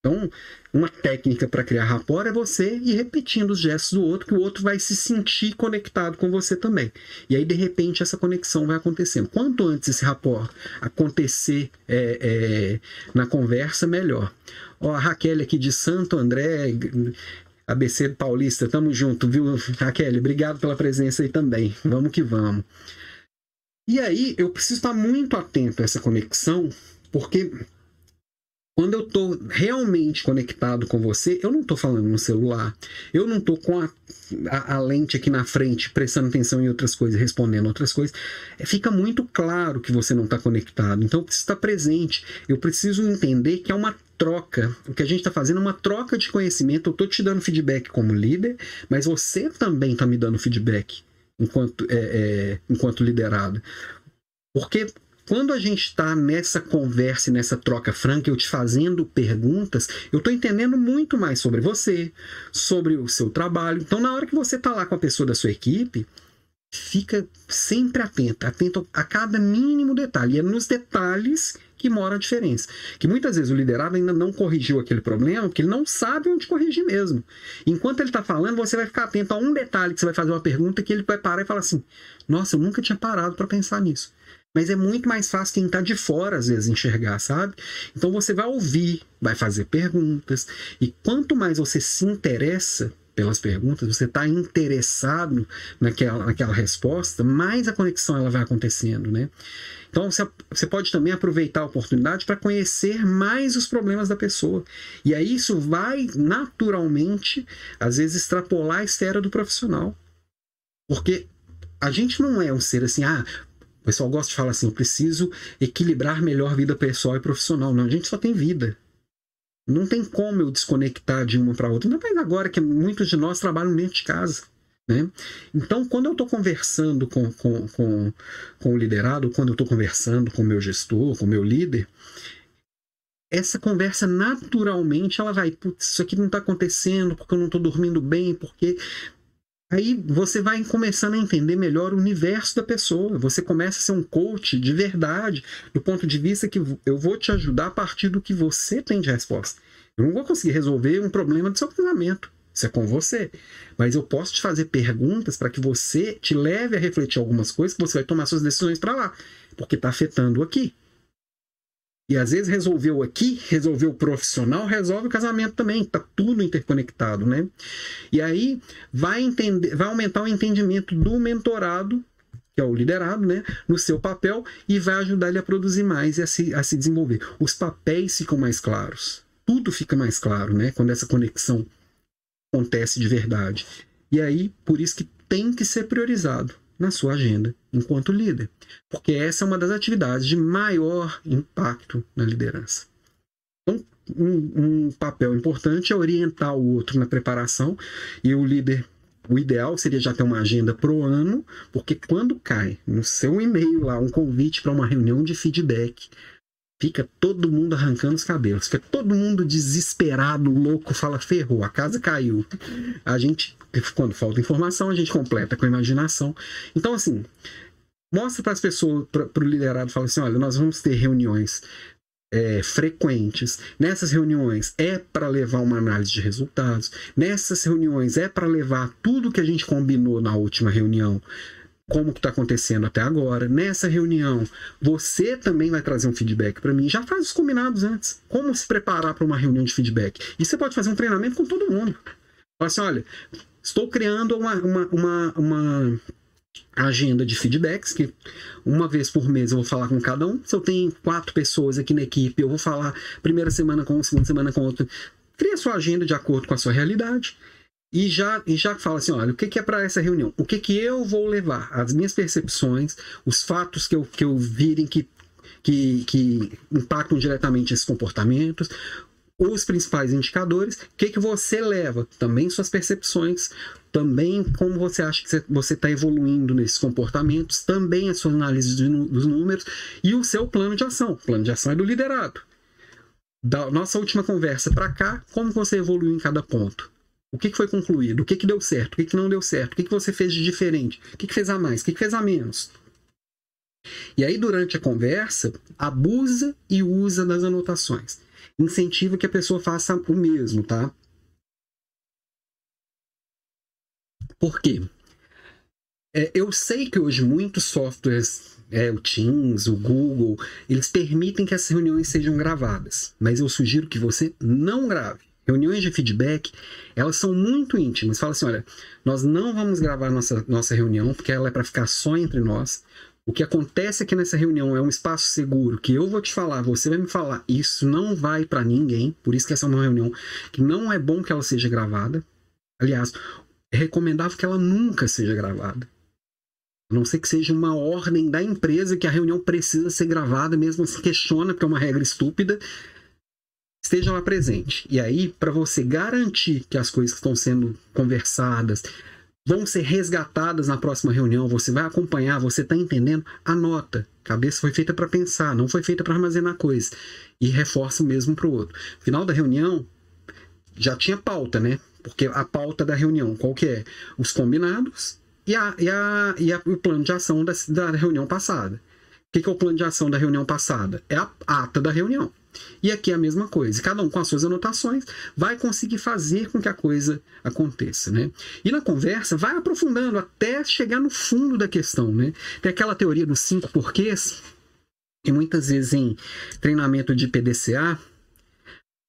Então, uma técnica para criar rapport é você ir repetindo os gestos do outro, que o outro vai se sentir conectado com você também. E aí, de repente, essa conexão vai acontecendo. Quanto antes esse rapport acontecer é, é, na conversa, melhor. Ó, a Raquel aqui de Santo André, ABC Paulista, tamo junto, viu, Raquel? Obrigado pela presença aí também. Vamos que vamos. E aí, eu preciso estar muito atento a essa conexão, porque quando eu estou realmente conectado com você, eu não estou falando no celular, eu não estou com a, a, a, lente aqui na frente prestando atenção em outras coisas, respondendo outras coisas. É, fica muito claro que você não está conectado. Então eu preciso estar presente. Eu preciso entender que é uma troca. O que a gente está fazendo é uma troca de conhecimento. Eu estou te dando feedback como líder, mas você também está me dando feedback enquanto, é, é, enquanto liderado. Porque quando a gente está nessa conversa e nessa troca franca, eu te fazendo perguntas, eu estou entendendo muito mais sobre você, sobre o seu trabalho. Então, na hora que você está lá com a pessoa da sua equipe, fica sempre atento, atento a cada mínimo detalhe. E é nos detalhes que mora a diferença. Que muitas vezes o liderado ainda não corrigiu aquele problema, porque ele não sabe onde corrigir mesmo. Enquanto ele está falando, você vai ficar atento a um detalhe que você vai fazer uma pergunta que ele vai parar e falar assim: Nossa, eu nunca tinha parado para pensar nisso. Mas é muito mais fácil quem está de fora, às vezes, enxergar, sabe? Então você vai ouvir, vai fazer perguntas, e quanto mais você se interessa pelas perguntas, você está interessado naquela, naquela resposta, mais a conexão ela vai acontecendo, né? Então você, você pode também aproveitar a oportunidade para conhecer mais os problemas da pessoa. E aí isso vai naturalmente, às vezes, extrapolar a esfera do profissional. Porque a gente não é um ser assim, ah, o pessoal gosta de falar assim: preciso equilibrar melhor vida pessoal e profissional. Não, a gente só tem vida. Não tem como eu desconectar de uma para outra. Ainda mais agora que muitos de nós trabalham dentro de casa. Né? Então, quando eu estou conversando com, com, com, com o liderado, quando eu estou conversando com o meu gestor, com o meu líder, essa conversa naturalmente ela vai, putz, isso aqui não está acontecendo porque eu não estou dormindo bem, porque Aí você vai começando a entender melhor o universo da pessoa. Você começa a ser um coach de verdade, do ponto de vista que eu vou te ajudar a partir do que você tem de resposta. Eu não vou conseguir resolver um problema do seu casamento. Isso é com você. Mas eu posso te fazer perguntas para que você te leve a refletir algumas coisas que você vai tomar suas decisões para lá. Porque está afetando aqui. E às vezes resolveu aqui, resolveu o profissional, resolve o casamento também, tá tudo interconectado, né? E aí vai entender, vai aumentar o entendimento do mentorado, que é o liderado, né, no seu papel e vai ajudar ele a produzir mais e a se, a se desenvolver. Os papéis ficam mais claros. Tudo fica mais claro, né, quando essa conexão acontece de verdade. E aí, por isso que tem que ser priorizado na sua agenda enquanto líder, porque essa é uma das atividades de maior impacto na liderança. Então, um, um papel importante é orientar o outro na preparação e o líder o ideal seria já ter uma agenda pro ano, porque quando cai no seu e-mail lá um convite para uma reunião de feedback, fica todo mundo arrancando os cabelos, fica todo mundo desesperado, louco, fala ferrou, a casa caiu. A gente quando falta informação, a gente completa com a imaginação. Então, assim, mostra para as pessoas, para o liderado, fala assim: olha, nós vamos ter reuniões é, frequentes. Nessas reuniões é para levar uma análise de resultados. Nessas reuniões é para levar tudo que a gente combinou na última reunião. Como que está acontecendo até agora? Nessa reunião, você também vai trazer um feedback para mim. Já faz os combinados antes. Como se preparar para uma reunião de feedback? E você pode fazer um treinamento com todo mundo. Fala assim, olha, Estou criando uma, uma, uma, uma agenda de feedbacks, que uma vez por mês eu vou falar com cada um. Se eu tenho quatro pessoas aqui na equipe, eu vou falar primeira semana com um, segunda semana com outro. Cria sua agenda de acordo com a sua realidade e já, e já fala assim: olha, o que, que é para essa reunião? O que, que eu vou levar? As minhas percepções, os fatos que eu, que eu virem que, que, que impactam diretamente esses comportamentos, os principais indicadores, o que, que você leva, também suas percepções, também como você acha que você está evoluindo nesses comportamentos, também a sua análise dos números e o seu plano de ação. O plano de ação é do liderado. Da nossa última conversa para cá, como você evoluiu em cada ponto? O que, foi concluído? O que, que deu certo? O que, que não deu certo? O que, que você fez de diferente? O que, que fez a mais? O que, que fez a menos? E aí, durante a conversa, abusa e usa das anotações incentiva que a pessoa faça o mesmo, tá? Por quê? É, eu sei que hoje muitos softwares, é, o Teams, o Google, eles permitem que essas reuniões sejam gravadas, mas eu sugiro que você não grave. Reuniões de feedback, elas são muito íntimas. Fala assim, olha, nós não vamos gravar nossa, nossa reunião, porque ela é para ficar só entre nós. O que acontece aqui nessa reunião é um espaço seguro que eu vou te falar, você vai me falar. Isso não vai para ninguém, por isso que essa é uma reunião que não é bom que ela seja gravada. Aliás, é recomendável que ela nunca seja gravada. A não ser que seja uma ordem da empresa que a reunião precisa ser gravada, mesmo se questiona, porque é uma regra estúpida, esteja lá presente. E aí, para você garantir que as coisas que estão sendo conversadas, vão ser resgatadas na próxima reunião, você vai acompanhar, você está entendendo? Anota. Cabeça foi feita para pensar, não foi feita para armazenar coisas. E reforça o mesmo para o outro. Final da reunião, já tinha pauta, né? Porque a pauta da reunião, qual que é? Os combinados e, a, e, a, e a, o plano de ação da, da reunião passada. Que, que é o plano de ação da reunião passada? É a ata da reunião. E aqui é a mesma coisa. Cada um com as suas anotações vai conseguir fazer com que a coisa aconteça, né? E na conversa vai aprofundando até chegar no fundo da questão, né? Tem aquela teoria dos cinco porquês, que muitas vezes em treinamento de PDCA,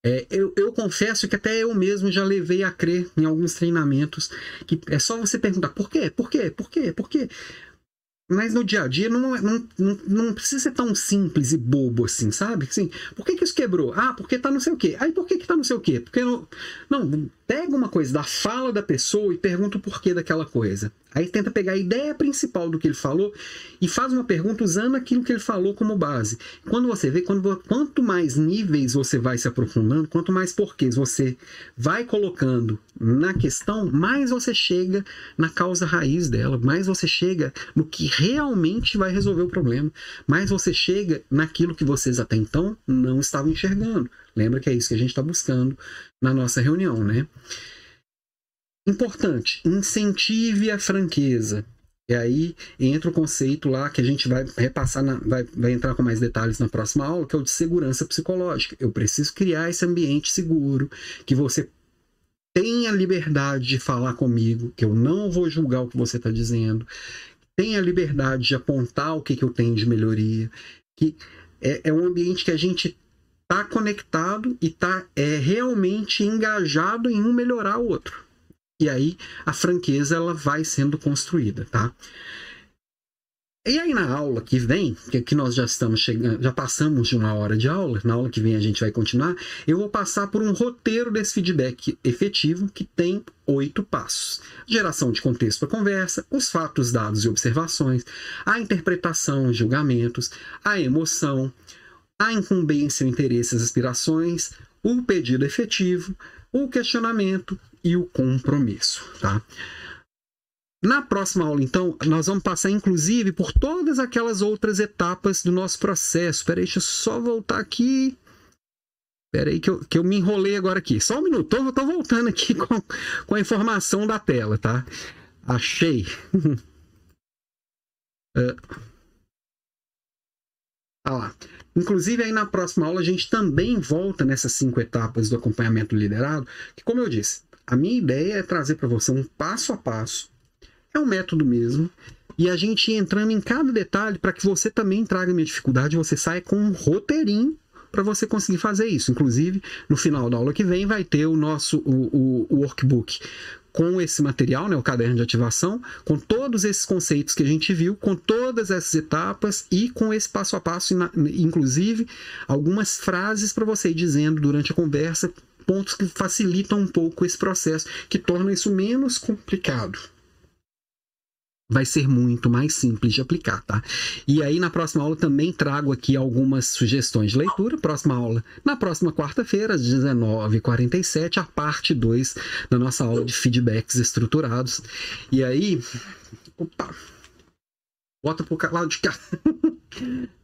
é, eu, eu, confesso que até eu mesmo já levei a crer em alguns treinamentos que é só você perguntar por quê, por quê, por quê, por quê. Mas no dia a dia não, não, não, não, precisa ser tão simples e bobo assim, sabe? Assim, por que, que isso quebrou? Ah, porque tá não sei o quê. Aí por que, que tá não sei o quê? Porque não. Não, pega uma coisa da fala da pessoa e pergunta o porquê daquela coisa. Aí tenta pegar a ideia principal do que ele falou e faz uma pergunta usando aquilo que ele falou como base. Quando você vê, quando, quanto mais níveis você vai se aprofundando, quanto mais porquês você vai colocando na questão, mais você chega na causa raiz dela, mais você chega no que realmente vai resolver o problema, mais você chega naquilo que vocês até então não estavam enxergando. Lembra que é isso que a gente está buscando na nossa reunião, né? Importante, incentive a franqueza. E aí entra o conceito lá que a gente vai repassar, na, vai, vai entrar com mais detalhes na próxima aula, que é o de segurança psicológica. Eu preciso criar esse ambiente seguro, que você tenha liberdade de falar comigo, que eu não vou julgar o que você está dizendo, tenha liberdade de apontar o que, que eu tenho de melhoria, que é, é um ambiente que a gente está conectado e está é, realmente engajado em um melhorar o outro. E aí a franqueza ela vai sendo construída, tá? E aí na aula que vem, que, nós já estamos chegando, já passamos de uma hora de aula, na aula que vem a gente vai continuar, eu vou passar por um roteiro desse feedback efetivo que tem oito passos. Geração de contexto para conversa, os fatos, dados e observações, a interpretação, julgamentos, a emoção, a incumbência, interesses, aspirações, o pedido efetivo, o questionamento e o compromisso, tá? Na próxima aula, então, nós vamos passar, inclusive, por todas aquelas outras etapas do nosso processo. Espera aí, deixa eu só voltar aqui. Espera aí que eu, que eu me enrolei agora aqui. Só um minuto, tô, tô voltando aqui com, com a informação da tela, tá? Achei. uh, ah lá. Inclusive, aí na próxima aula, a gente também volta nessas cinco etapas do acompanhamento liderado, que, como eu disse, a minha ideia é trazer para você um passo a passo, é um método mesmo, e a gente entrando em cada detalhe para que você também traga minha dificuldade, você saia com um roteirinho para você conseguir fazer isso. Inclusive, no final da aula que vem vai ter o nosso o, o, o workbook com esse material, né, o caderno de ativação, com todos esses conceitos que a gente viu, com todas essas etapas e com esse passo a passo, inclusive algumas frases para você ir dizendo durante a conversa, pontos que facilitam um pouco esse processo, que torna isso menos complicado vai ser muito mais simples de aplicar, tá? E aí na próxima aula também trago aqui algumas sugestões de leitura, próxima aula na próxima quarta-feira, às 19h47, a parte 2 da nossa aula de feedbacks estruturados. E aí, opa, bota pro lado de cá.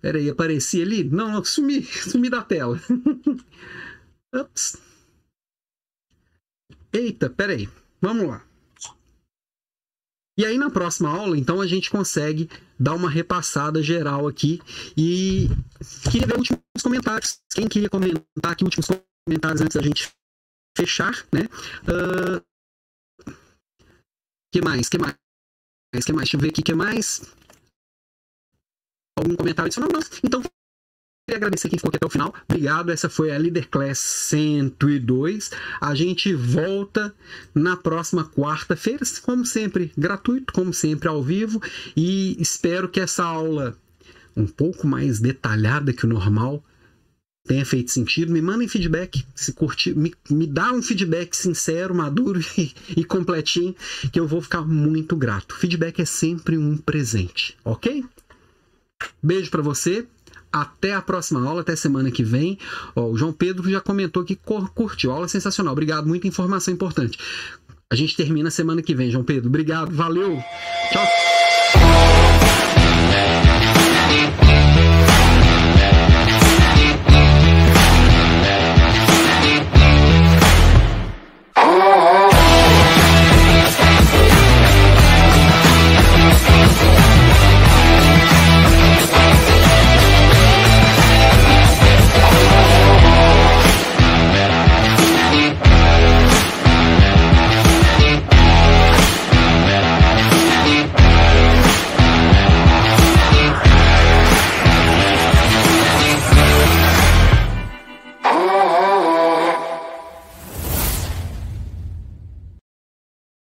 Pera aí, apareci ali? Não, não, sumi, sumi da tela. Ups. Eita, pera aí, vamos lá. E aí na próxima aula, então, a gente consegue dar uma repassada geral aqui e queria ver últimos comentários. Quem queria comentar aqui últimos comentários antes da gente fechar, né? Uh... Que mais? Que mais? Que mais? Deixa eu ver aqui, que mais? Algum comentário adicional? Então, Queria agradecer quem ficou aqui até o final. Obrigado. Essa foi a Leader Class 102. A gente volta na próxima quarta-feira, como sempre, gratuito, como sempre, ao vivo. E espero que essa aula, um pouco mais detalhada que o normal, tenha feito sentido. Me mandem feedback, se curtir, me, me dá um feedback sincero, maduro e, e completinho, que eu vou ficar muito grato. Feedback é sempre um presente, ok? Beijo para você até a próxima aula, até semana que vem. Ó, o João Pedro já comentou que curtiu. Aula sensacional. Obrigado, muita informação importante. A gente termina semana que vem, João Pedro. Obrigado, valeu. Tchau.